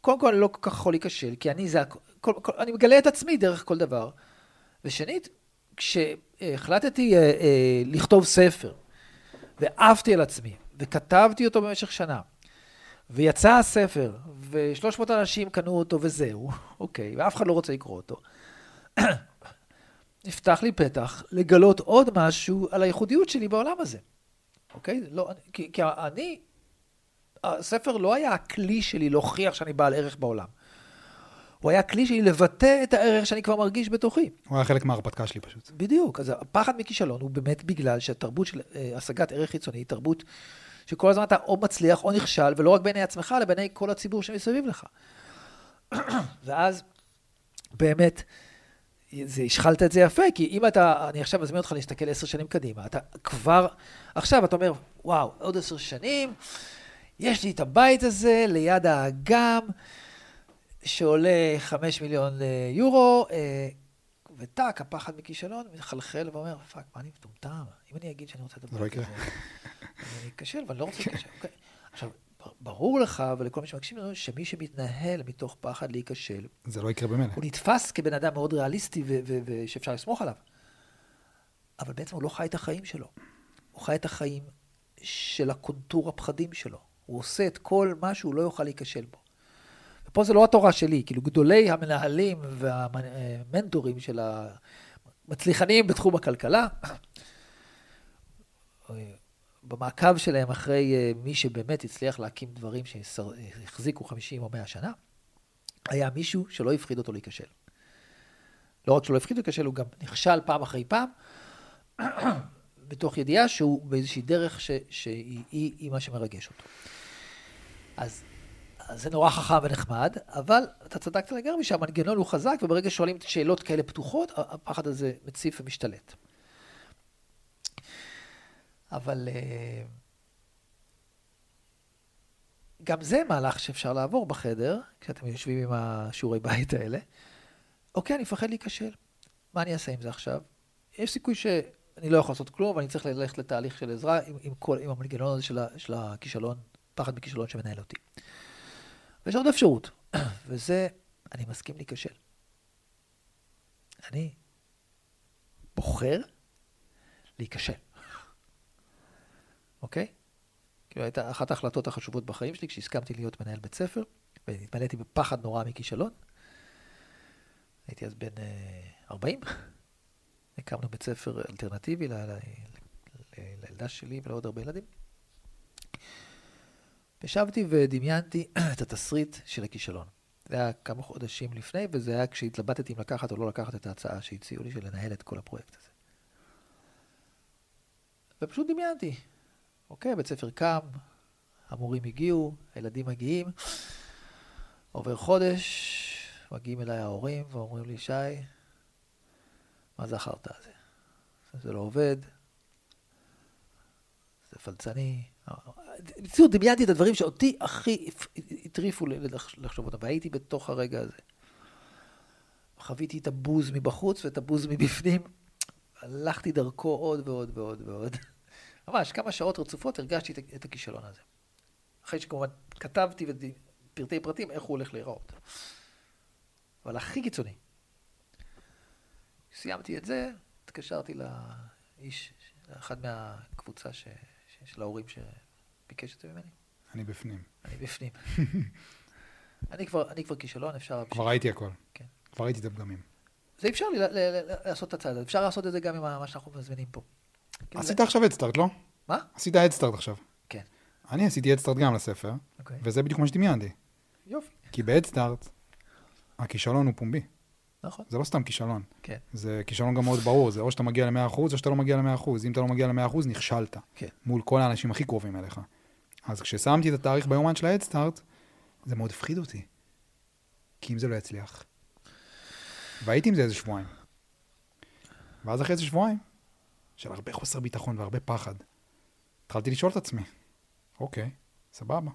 קודם כל, אני לא כל כך יכול להיכשל, כי אני זה, כל, כל, אני מגלה את עצמי דרך כל דבר. ושנית, כשהחלטתי אה, אה, לכתוב ספר, ועפתי על עצמי, וכתבתי אותו במשך שנה, ויצא הספר, ושלוש מאות אנשים קנו אותו וזהו, אוקיי, ואף אחד לא רוצה לקרוא אותו. נפתח לי פתח לגלות עוד משהו על הייחודיות שלי בעולם הזה, אוקיי? לא, כי, כי אני, הספר לא היה הכלי שלי להוכיח שאני בעל ערך בעולם. הוא היה כלי שלי לבטא את הערך שאני כבר מרגיש בתוכי. הוא היה חלק מההרפתקה שלי פשוט. בדיוק. אז הפחד מכישלון הוא באמת בגלל שהתרבות של אה, השגת ערך חיצוני היא תרבות שכל הזמן אתה או מצליח או נכשל, ולא רק בעיני עצמך, אלא בעיני כל הציבור שמסביב לך. ואז באמת, זה, השחלת את זה יפה, כי אם אתה, אני עכשיו מזמין אותך להסתכל עשר שנים קדימה, אתה כבר, עכשיו אתה אומר, וואו, עוד עשר שנים, יש לי את הבית הזה ליד האגם, שעולה חמש מיליון יורו, אה, וטאק, הפחד מכישלון, מחלחל ואומר, fuck, מה אני מטומטם? אם אני אגיד שאני רוצה את הבית הזה, אני אכשל, ואני לא רוצה להיכשל. אוקיי. עכשיו, ברור לך ולכל מי שמקשיב לנו, שמי שמתנהל מתוך פחד להיכשל, זה לא יקרה במילא. הוא נתפס כבן אדם מאוד ריאליסטי ושאפשר לסמוך עליו. אבל בעצם הוא לא חי את החיים שלו. הוא חי את החיים של הקונטור הפחדים שלו. הוא עושה את כל מה שהוא לא יוכל להיכשל בו. ופה זה לא התורה שלי, כאילו גדולי המנהלים והמנטורים של המצליחנים בתחום הכלכלה, במעקב שלהם אחרי אה, מי שבאמת הצליח להקים דברים שהחזיקו 50 או 100 שנה, היה מישהו שלא הפחיד אותו להיכשל. לא רק שלא הפחיד להיכשל, הוא גם נכשל פעם אחרי פעם, מתוך ידיעה שהוא באיזושהי דרך שהיא היא, היא מה שמרגש אותו. אז זה נורא חכם ונחמד, אבל אתה צדקת לגמרי שהמנגנון הוא חזק, וברגע ששואלים שאלות כאלה פתוחות, הפחד הזה מציף ומשתלט. אבל אה, גם זה מהלך שאפשר לעבור בחדר, כשאתם יושבים עם השיעורי בית האלה. אוקיי, אני מפחד להיכשל. מה אני אעשה עם זה עכשיו? יש סיכוי שאני לא יכול לעשות כלום, ואני צריך ללכת לתהליך של עזרה עם, עם, כל, עם המנגנון הזה של, של הכישלון, פחד מכישלון שמנהל אותי. ויש עוד אפשרות, וזה, אני מסכים להיכשל. אני בוחר להיכשל. אוקיי? כאילו הייתה אחת ההחלטות החשובות בחיים שלי, כשהסכמתי להיות מנהל בית ספר, והתמלאתי בפחד נורא מכישלון. הייתי אז בן 40, אה, הקמנו בית ספר אלטרנטיבי לילדה שלי ולעוד הרבה ילדים. ישבתי ודמיינתי את התסריט של הכישלון. זה היה כמה חודשים לפני, וזה היה כשהתלבטתי אם לקחת או לא לקחת את ההצעה שהציעו לי של לנהל את כל הפרויקט הזה. ופשוט דמיינתי, אוקיי, בית ספר קם, המורים הגיעו, הילדים מגיעים, עובר חודש, מגיעים אליי ההורים ואומרים לי, שי, מה זה החרטא הזה? זה לא עובד, זה פלצני. בקיצור, דמיינתי את הדברים שאותי הכי הטריפו לחשוב אותם, והייתי בתוך הרגע הזה. חוויתי את הבוז מבחוץ ואת הבוז מבפנים, הלכתי דרכו עוד ועוד ועוד ועוד. ממש כמה שעות רצופות הרגשתי את הכישלון הזה. אחרי שכמובן כתבתי פרטי פרטים איך הוא הולך להיראות. אבל הכי קיצוני. סיימתי את זה, התקשרתי לאיש, לאחד מהקבוצה ש, ש, של ההורים שביקש את זה ממני. אני בפנים. אני בפנים. אני, כבר, אני כבר כישלון, אפשר... כבר ראיתי הכל. כן. כבר ראיתי את הפגמים. זה אפשר לי לעשות את הצעד הזה, אפשר לעשות את זה גם עם מה שאנחנו מזמינים פה. כאילו עשית עכשיו אדסטארט, לא? מה? עשית אדסטארט עכשיו. כן. אני עשיתי אדסטארט גם לספר, אוקיי. וזה בדיוק מה שדמיינתי. יופי. כי באדסטארט, הכישלון הוא פומבי. נכון. זה לא סתם כישלון. כן. זה כישלון גם מאוד ברור, זה או שאתה מגיע ל-100% או שאתה לא מגיע ל-100%. אם אתה לא מגיע ל-100%, נכשלת. כן. מול כל האנשים הכי קרובים אליך. אז כששמתי את התאריך ביומן של האדסטארט, זה מאוד הפחיד אותי. כי אם זה לא יצליח. והייתי עם זה איזה שבועיים. ואז אחרי איזה שבועיים, של הרבה חוסר ביטחון והרבה פחד. התחלתי לשאול את עצמי, אוקיי, סבבה,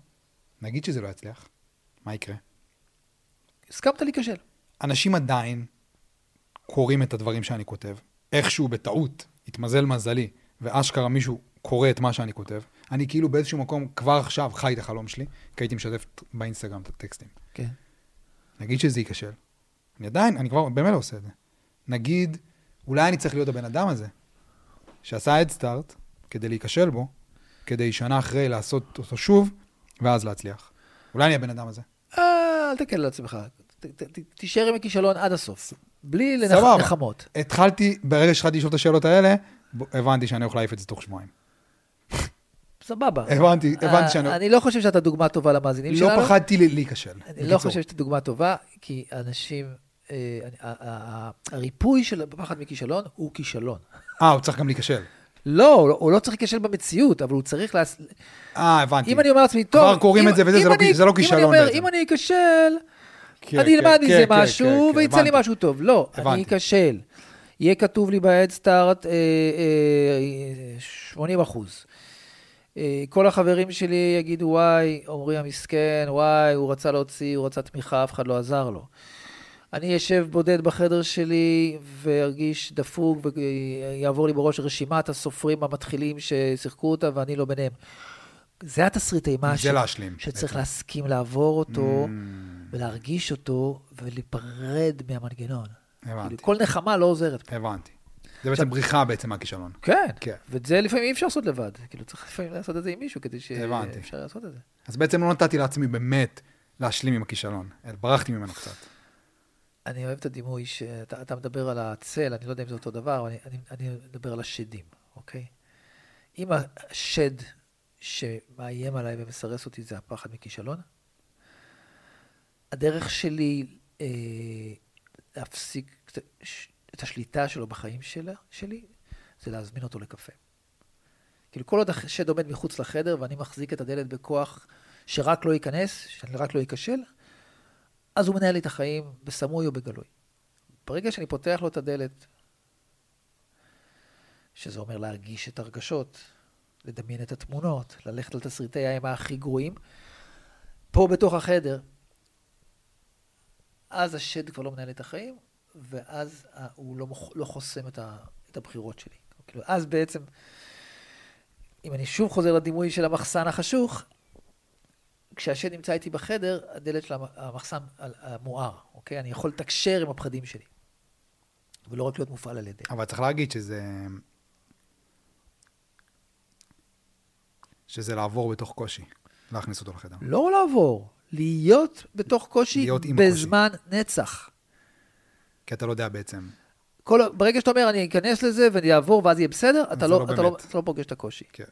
נגיד שזה לא יצליח, מה יקרה? הסכמת להיכשל. אנשים עדיין קוראים את הדברים שאני כותב, איכשהו בטעות, התמזל מזלי, ואשכרה מישהו קורא את מה שאני כותב. אני כאילו באיזשהו מקום כבר עכשיו חי את החלום שלי, כי הייתי משתף באינסטגרם את הטקסטים. כן. נגיד שזה ייכשל. אני עדיין, אני כבר באמת לא עושה את זה. נגיד, אולי אני צריך להיות הבן אדם הזה, שעשה אדסטארט כדי להיכשל בו, כדי שנה אחרי לעשות אותו שוב, ואז להצליח. אולי אני הבן אדם הזה. אה, אל תקל על עצמך. תישאר עם הכישלון עד הסוף. בלי נחמות. התחלתי, ברגע שהתחלתי לשאול את השאלות האלה, הבנתי שאני יכול להעיף את זה תוך שבועיים. סבבה. הבנתי, הבנתי שאני... אני לא חושב שאתה דוגמה טובה למאזינים לא שלנו. לא פחדתי להיכשל. אני לא חושב שאתה דוגמה טובה, כי אנשים... אה, הריפוי של פחד מכישלון הוא כישלון. אה, הוא צריך גם להיכשל. לא, הוא לא צריך להיכשל במציאות, אבל הוא צריך... להס... אה, הבנתי. אם אני אומר לעצמי, טוב... כבר קוראים את זה וזה, זה לא כישלון בעצם. אם אני אכשל, כן, אני אלמד כן, מזה כן, משהו ויצא לי משהו טוב. לא, אני אכשל. יהיה כתוב לי ב-Head 80 אחוז. אה, כל החברים שלי יגידו, וואי, עמרי המסכן, וואי, הוא רצה להוציא, הוא רצה תמיכה, אף אחד לא עזר לו. אני אשב בודד בחדר שלי וארגיש דפוק ויעבור לי בראש רשימת הסופרים המתחילים ששיחקו אותה ואני לא ביניהם. זה התסריט אימה ש... להשלים. שצריך בעצם. להסכים לעבור אותו mm. ולהרגיש אותו ולהיפרד מהמנגנון. הבנתי. כאילו, כל נחמה לא עוזרת פה. הבנתי. זה בעצם בריחה בעצם מהכישלון. כן, כן. ואת זה לפעמים אי אפשר לעשות לבד. כאילו, צריך לפעמים לעשות את זה עם מישהו כדי שאפשר לעשות את זה. אז בעצם לא נתתי לעצמי באמת להשלים עם הכישלון, ברחתי ממנו קצת. אני אוהב את הדימוי שאתה מדבר על הצל, אני לא יודע אם זה אותו דבר, אבל אני, אני, אני מדבר על השדים, אוקיי? אם השד שמאיים עליי ומסרס אותי זה הפחד מכישלון, הדרך שלי אה, להפסיק את השליטה שלו בחיים שלה, שלי, זה להזמין אותו לקפה. כאילו, כל עוד השד עומד מחוץ לחדר ואני מחזיק את הדלת בכוח שרק לא ייכנס, שאני רק לא ייכשל, אז הוא מנהל לי את החיים בסמוי או בגלוי. ברגע שאני פותח לו את הדלת, שזה אומר להרגיש את הרגשות, לדמיין את התמונות, ללכת על תסריטי האימה הכי גרועים, פה בתוך החדר, אז השד כבר לא מנהל את החיים, ואז ה- הוא לא, לא חוסם את, ה, את הבחירות שלי. כאילו, אז בעצם, אם אני שוב חוזר לדימוי של המחסן החשוך, כשהשד נמצא איתי בחדר, הדלת של המ- המחסן המואר, אוקיי? אני יכול לתקשר עם הפחדים שלי, ולא רק להיות מופעל על ידי. אבל צריך להגיד שזה... שזה לעבור בתוך קושי, להכניס אותו לחדר. לא לעבור, להיות בתוך קושי להיות בזמן נצח. כי אתה לא יודע בעצם. כל, ברגע שאתה אומר, אני אכנס לזה ואני אעבור ואז יהיה בסדר, אתה לא, לא אתה, לא. אתה לא פוגש את הקושי. כן.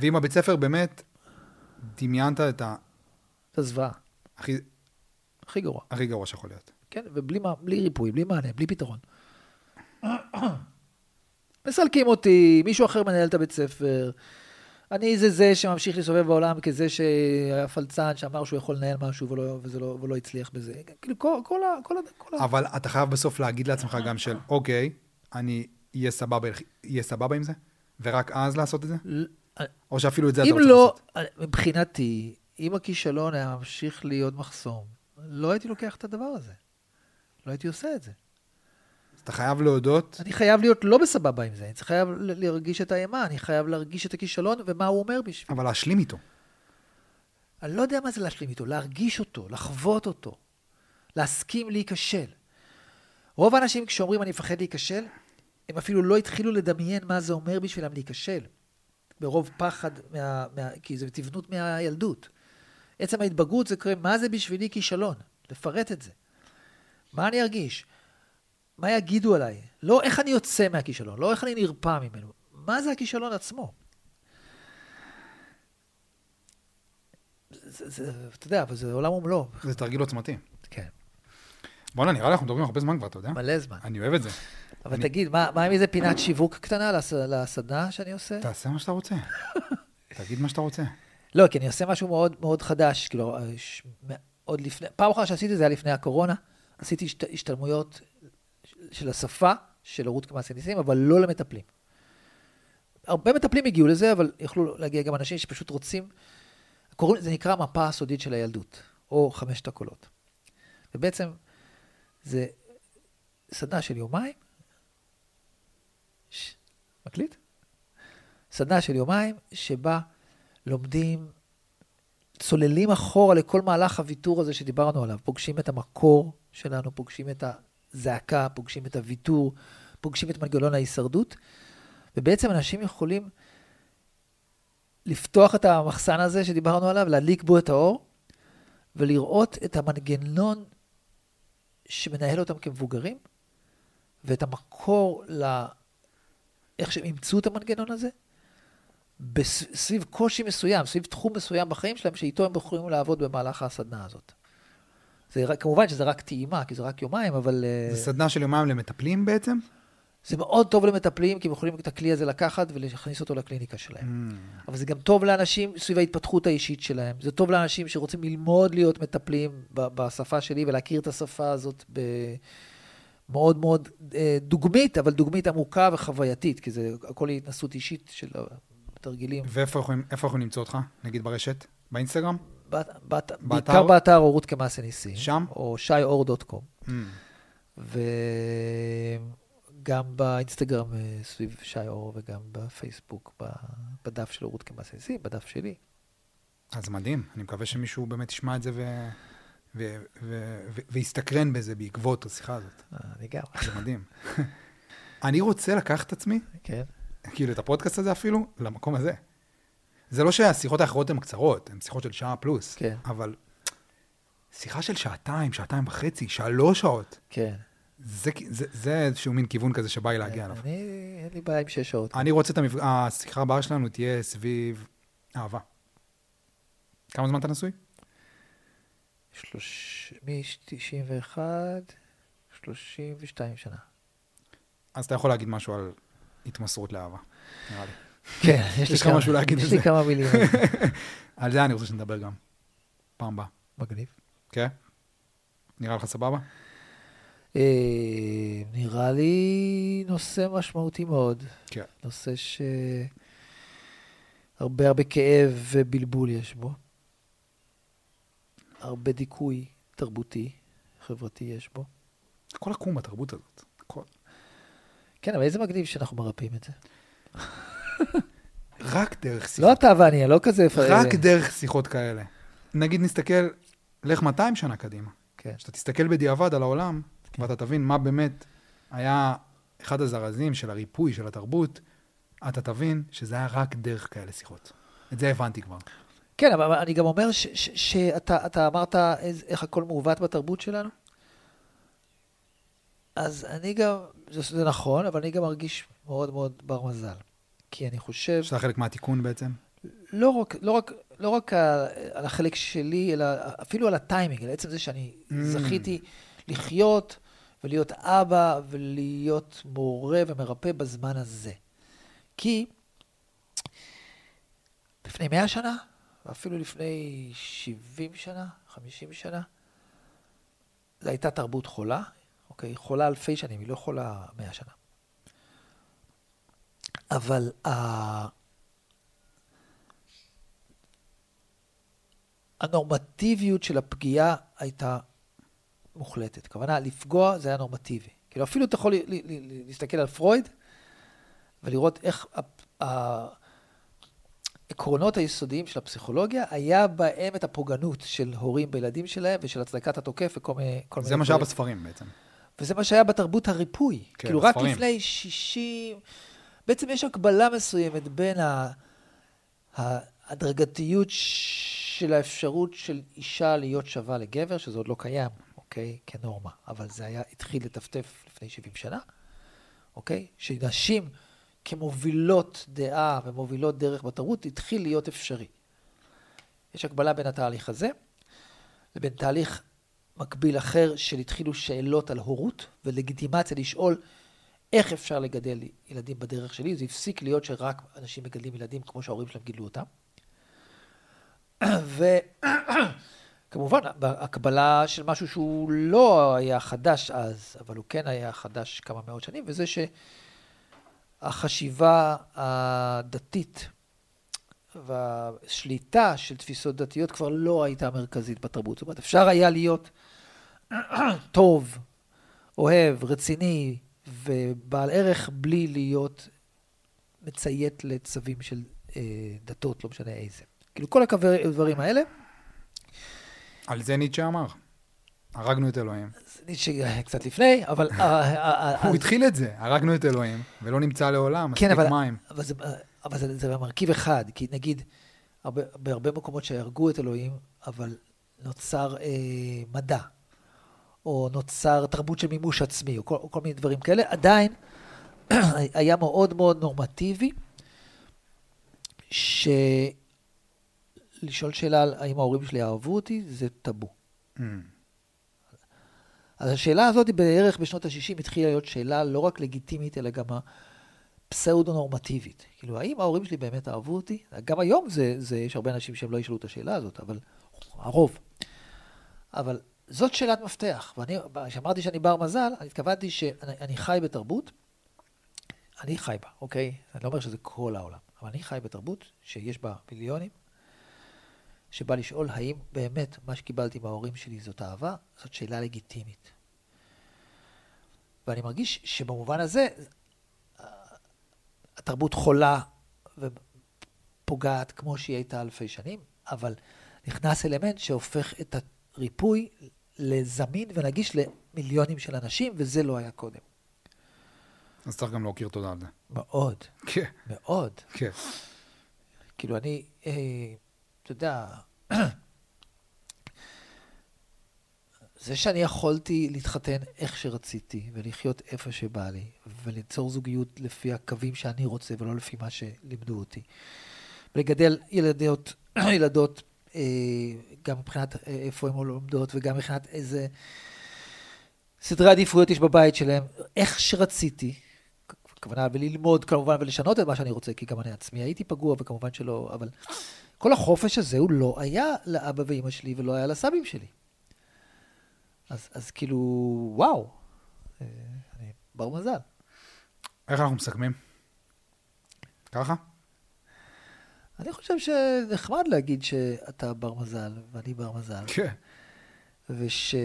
ואם הבית ספר באמת דמיינת את את הזוועה, הכי, הכי גרוע. הכי גרוע שיכול להיות. כן, ובלי מה- בלי ריפוי, בלי מענה, בלי פתרון. מסלקים אותי, מישהו אחר מנהל את הבית ספר. אני זה זה שממשיך להסתובב בעולם כזה שהיה פלצן שאמר שהוא יכול לנהל משהו ולא, וזה לא, ולא הצליח בזה. כאילו כל, כל, כל, כל, ה- אבל אתה חייב בסוף להגיד לעצמך גם של, אוקיי, אני אהיה סבבה, אהיה סבבה עם זה, ורק אז לעשות את זה? או שאפילו את זה אתה אם רוצה לא, לעשות? מבחינתי, אם הכישלון היה ממשיך להיות מחסום, לא הייתי לוקח את הדבר הזה. לא הייתי עושה את זה. אתה חייב להודות, אני חייב להיות לא בסבבה עם זה, אני צריך חייב להרגיש את האימה, אני חייב להרגיש את הכישלון ומה הוא אומר בשביל. אבל להשלים איתו. אני לא יודע מה זה להשלים איתו, להרגיש אותו, לחוות אותו, להסכים להיכשל. רוב האנשים כשאומרים אני מפחד להיכשל, הם אפילו לא התחילו לדמיין מה זה אומר בשבילם להיכשל. ברוב פחד, מה, מה, כי זה תבנות מהילדות. עצם ההתבגרות זה קורה, מה זה בשבילי כישלון? לפרט את זה. מה אני ארגיש? מה יגידו עליי? לא איך אני יוצא מהכישלון, לא איך אני נרפא ממנו. מה זה הכישלון עצמו? זה, זה, אתה יודע, אבל זה עולם ומלואו. זה תרגיל עוצמתי. כן, בואנה, נראה לי אנחנו מדברים הרבה זמן כבר, אתה יודע? מלא זמן. אני אוהב את זה. אבל אני- תגיד, מה, מה עם איזה פינת שיווק קטנה לס, לסדנה שאני עושה? תעשה מה שאתה רוצה. תגיד מה שאתה רוצה. לא, כי אני עושה משהו מאוד מאוד חדש, כאילו, אה, ש- עוד לפני, פעם אחרונה שעשיתי זה היה לפני הקורונה, עשיתי השת, השתלמויות של השפה של רות כמעשה ניסים, אבל לא למטפלים. הרבה מטפלים הגיעו לזה, אבל יכלו להגיע גם אנשים שפשוט רוצים, קוראים, זה נקרא מפה הסודית של הילדות, או חמשת הקולות. ובעצם זה סדנה של יומיים, ש... מקליט? סדנה של יומיים שבה לומדים, צוללים אחורה לכל מהלך הוויתור הזה שדיברנו עליו. פוגשים את המקור שלנו, פוגשים את הזעקה, פוגשים את הוויתור, פוגשים את מנגנון ההישרדות, ובעצם אנשים יכולים לפתוח את המחסן הזה שדיברנו עליו, להדליק בו את האור, ולראות את המנגנון שמנהל אותם כמבוגרים, ואת המקור ל... איך שהם אימצו את המנגנון הזה. סביב קושי מסוים, סביב תחום מסוים בחיים שלהם, שאיתו הם יכולים לעבוד במהלך הסדנה הזאת. זה, רק- כמובן שזה רק טעימה, כי זה רק יומיים, אבל אה, זה סדנה של יומיים למטפלים בעצם? זה מאוד טוב למטפלים, כי הם יכולים את הכלי הזה לקחת ולהכניס אותו לקליניקה שלהם. Mm. אבל זה גם טוב לאנשים סביב ההתפתחות האישית שלהם. זה טוב לאנשים שרוצים ללמוד להיות מטפלים בשפה שלי ולהכיר את השפה הזאת ב... מאוד מאוד אה, דוגמית, אבל דוגמית עמוקה וחווייתית, כי זה הכל התנסות אישית של התרגילים. ואיפה יכולים- איפה יכולים למצוא אותך? נגיד ברשת? באינסטגרם? באתר? בעיקר באתר אורות כמעשה ניסים. שם? או שייאור.קום. Mm. וגם באינסטגרם אה, סביב שי אור, וגם בפייסבוק, בדף של אורות כמעשה ניסים, בדף שלי. אז מדהים, אני מקווה שמישהו באמת ישמע את זה ו... ו... ו... ו... ויסתקרן בזה בעקבות השיחה הזאת. אה, אני גם, זה מדהים. אני רוצה לקחת את עצמי, כן. כאילו את הפודקאסט הזה אפילו, למקום הזה. זה לא שהשיחות האחרות הן קצרות, הן שיחות של שעה פלוס, כן. אבל שיחה של שעתיים, שעתיים וחצי, שלוש שעות, כן. זה, זה, זה איזשהו מין כיוון כזה שבא לי להגיע אליו. אני, אין לי בעיה עם שש שעות. אני רוצה את המפג... השיחה הבאה שלנו תהיה סביב אהבה. כמה זמן אתה נשוי? שלוש... מ-91, 32 שנה. אז אתה יכול להגיד משהו על התמסרות לאהבה, נראה לי. כן, יש לי יש כמה משהו להגיד יש על לי זה? כמה מילים. על זה אני רוצה שנדבר גם. פעם הבאה. מגניב. כן? נראה לך סבבה? אה, נראה לי נושא משמעותי מאוד. כן. נושא ש... הרבה הרבה כאב ובלבול יש בו. הרבה דיכוי תרבותי, חברתי יש בו. הכל עקום בתרבות הזאת. הכל. כן, אבל איזה מגניב שאנחנו מרפאים את זה. רק דרך לא שיחות. אתה ואני, אני לא כזה... רק דרך שיחות כאלה. נגיד נסתכל, לך 200 שנה קדימה. כן. כשאתה תסתכל בדיעבד על העולם, ואתה תבין מה באמת היה אחד הזרזים של הריפוי של התרבות, אתה תבין שזה היה רק דרך כאלה שיחות. את זה הבנתי כבר. כן, אבל אני גם אומר ש- ש- שאתה אתה אמרת איז- איך הכל מעוות בתרבות שלנו. אז אני גם, זה, זה נכון, אבל אני גם מרגיש מאוד מאוד בר מזל. כי אני חושב, שזה חלק מהתיקון בעצם. לא רק, לא רק, לא רק על, על החלק שלי, אלא אפילו על הטיימינג, על עצם זה שאני Mm. זכיתי לחיות ולהיות אבא ולהיות מורה ומרפא בזמן הזה. כי לפני 100 שנה, ואפילו לפני 70 שנה, 50 שנה, זו הייתה תרבות חולה, אוקיי? חולה אלפי שנים, היא לא חולה 100 שנה. אבל ה... הנורמטיביות של הפגיעה הייתה מוחלטת. הכוונה, לפגוע זה היה נורמטיבי. כאילו, אפילו אתה יכול להסתכל על פרויד ולראות איך העקרונות היסודיים של הפסיכולוגיה, היה בהם את הפוגענות של הורים בילדים שלהם ושל הצדקת התוקף וכל מיני... זה מה שהיה. בספרים בעצם. וזה מה שהיה בתרבות הריפוי. כן, כאילו, רק בספרים. לפני 60... בעצם יש הקבלה מסוימת בין. ההדרגתיות של האפשרות של אישה להיות שווה לגבר, שזה עוד לא קיים, אוקיי? כנורמה. אבל זה היה, התחיל לטפטף לפני 70 שנה, אוקיי? שנשים כמובילות דעה ומובילות דרך בתרבות, התחיל להיות אפשרי. יש הקבלה בין התהליך הזה לבין תהליך מקביל אחר של התחילו שאלות על הורות ולגיטימציה לשאול איך אפשר לגדל ילדים בדרך שלי. זה הפסיק להיות שרק אנשים מגדלים ילדים כמו שההורים שלהם גידלו אותם. וכמובן, הקבלה של משהו שהוא לא היה חדש אז, אבל הוא כן היה חדש כמה מאות שנים, וזה שהחשיבה הדתית והשליטה של תפיסות דתיות כבר לא הייתה מרכזית בתרבות. זאת אומרת, אפשר היה להיות טוב, אוהב, רציני ובעל ערך בלי להיות מציית לצווים של אה, דתות, לא משנה איזה. כאילו כל הדברים האלה, על זה ניטשה אמר. הרגנו את אלוהים. אז ניטשה קצת לפני, אבל... אה, אה, אה, הוא התחיל את זה, הרגנו את אלוהים, ולא נמצא לעולם, כן, מספיק מים. אבל, זה, אבל זה, זה מרכיב אחד, כי נגיד, הרבה, בהרבה מקומות שהרגו את אלוהים, אבל נוצר אה, מדע, או נוצר תרבות של מימוש עצמי, או כל, או כל מיני דברים כאלה, עדיין היה מאוד מאוד נורמטיבי, שלשאול שאלה על האם ההורים שלי אהבו אותי, זה טאבו. Mm. אז השאלה הזאת בערך בשנות ה-60 התחילה להיות שאלה לא רק לגיטימית, אלא גם הפסאודו-נורמטיבית. כאילו, האם ההורים שלי באמת אהבו אותי? גם היום זה, זה, יש הרבה אנשים שהם לא ישאלו את השאלה הזאת, אבל הרוב. אבל זאת שאלת מפתח. ואני, כשאמרתי שאני בר מזל, אני התכוונתי שאני אני חי בתרבות, אני חי בה, אוקיי? אני לא אומר שזה כל העולם, אבל אני חי בתרבות שיש בה מיליונים, שבא לשאול האם באמת מה שקיבלתי מההורים שלי זאת אהבה, זאת שאלה לגיטימית. ואני מרגיש שבמובן הזה, התרבות חולה ופוגעת כמו שהיא הייתה אלפי שנים, אבל נכנס אלמנט שהופך את הריפוי לזמין ונגיש למיליונים של אנשים, וזה לא היה קודם. אז צריך גם להכיר תודה על זה. מאוד, כן, מאוד. כן. כאילו, אני, אה, אתה יודע, זה שאני יכולתי להתחתן איך שרציתי, ולחיות איפה שבא לי, וליצור זוגיות לפי הקווים שאני רוצה, ולא לפי מה שלימדו אותי. ולגדל ילדות, ילדות, גם מבחינת אה, איפה הן לומדות, וגם מבחינת איזה סדרי עדיפויות יש בבית שלהם, איך שרציתי, הכוונה וללמוד כמובן ולשנות את מה שאני רוצה, כי גם אני עצמי הייתי פגוע וכמובן שלא, אבל כל החופש הזה הוא לא היה לאבא ואימא שלי ולא היה לסבים שלי. אז, אז כאילו, וואו, אה, אני בר מזל. איך אנחנו מסכמים? ככה? אני חושב שנחמד להגיד שאתה בר מזל ואני בר מזל. כן. ושזה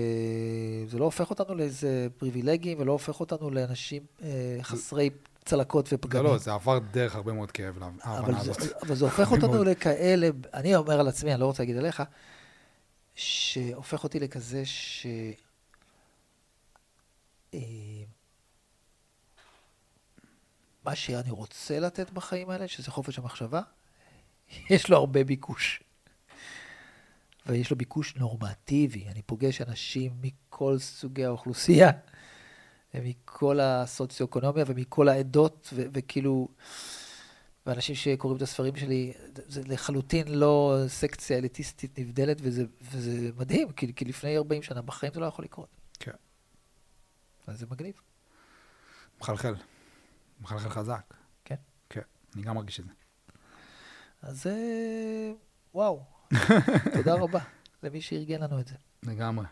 לא הופך אותנו לאיזה פריבילגים ולא הופך אותנו לאנשים אה, חסרי צלקות ופגמים. לא, זה עבר דרך הרבה מאוד כאב, לה- ההבנה אבל הזאת. זה, אבל זה הופך אותנו מאוד. לכאלה, אני אומר על עצמי, אני לא רוצה להגיד עליך, שהופך אותי לכזה ש... אה, מה שאני רוצה לתת בחיים האלה, שזה חופש המחשבה, יש לו הרבה ביקוש. ויש לו ביקוש נורמטיבי. אני פוגש אנשים מכל סוגי האוכלוסייה, ומכל הסוציו-אקונומיה ומכל העדות, ו- וכאילו, ואנשים שקוראים את הספרים שלי, זה לחלוטין לא סקציה אליטיסטית נבדלת, וזה, וזה מדהים, כי, כי לפני 40 שנה בחיים זה לא יכול לקרות. כן. אז זה מגניב. מחלחל. מחלחל חזק. כן. כן, אני גם מרגיש את זה. אז אה, וואו, תודה רבה למי שארגן לנו את זה. לגמרי.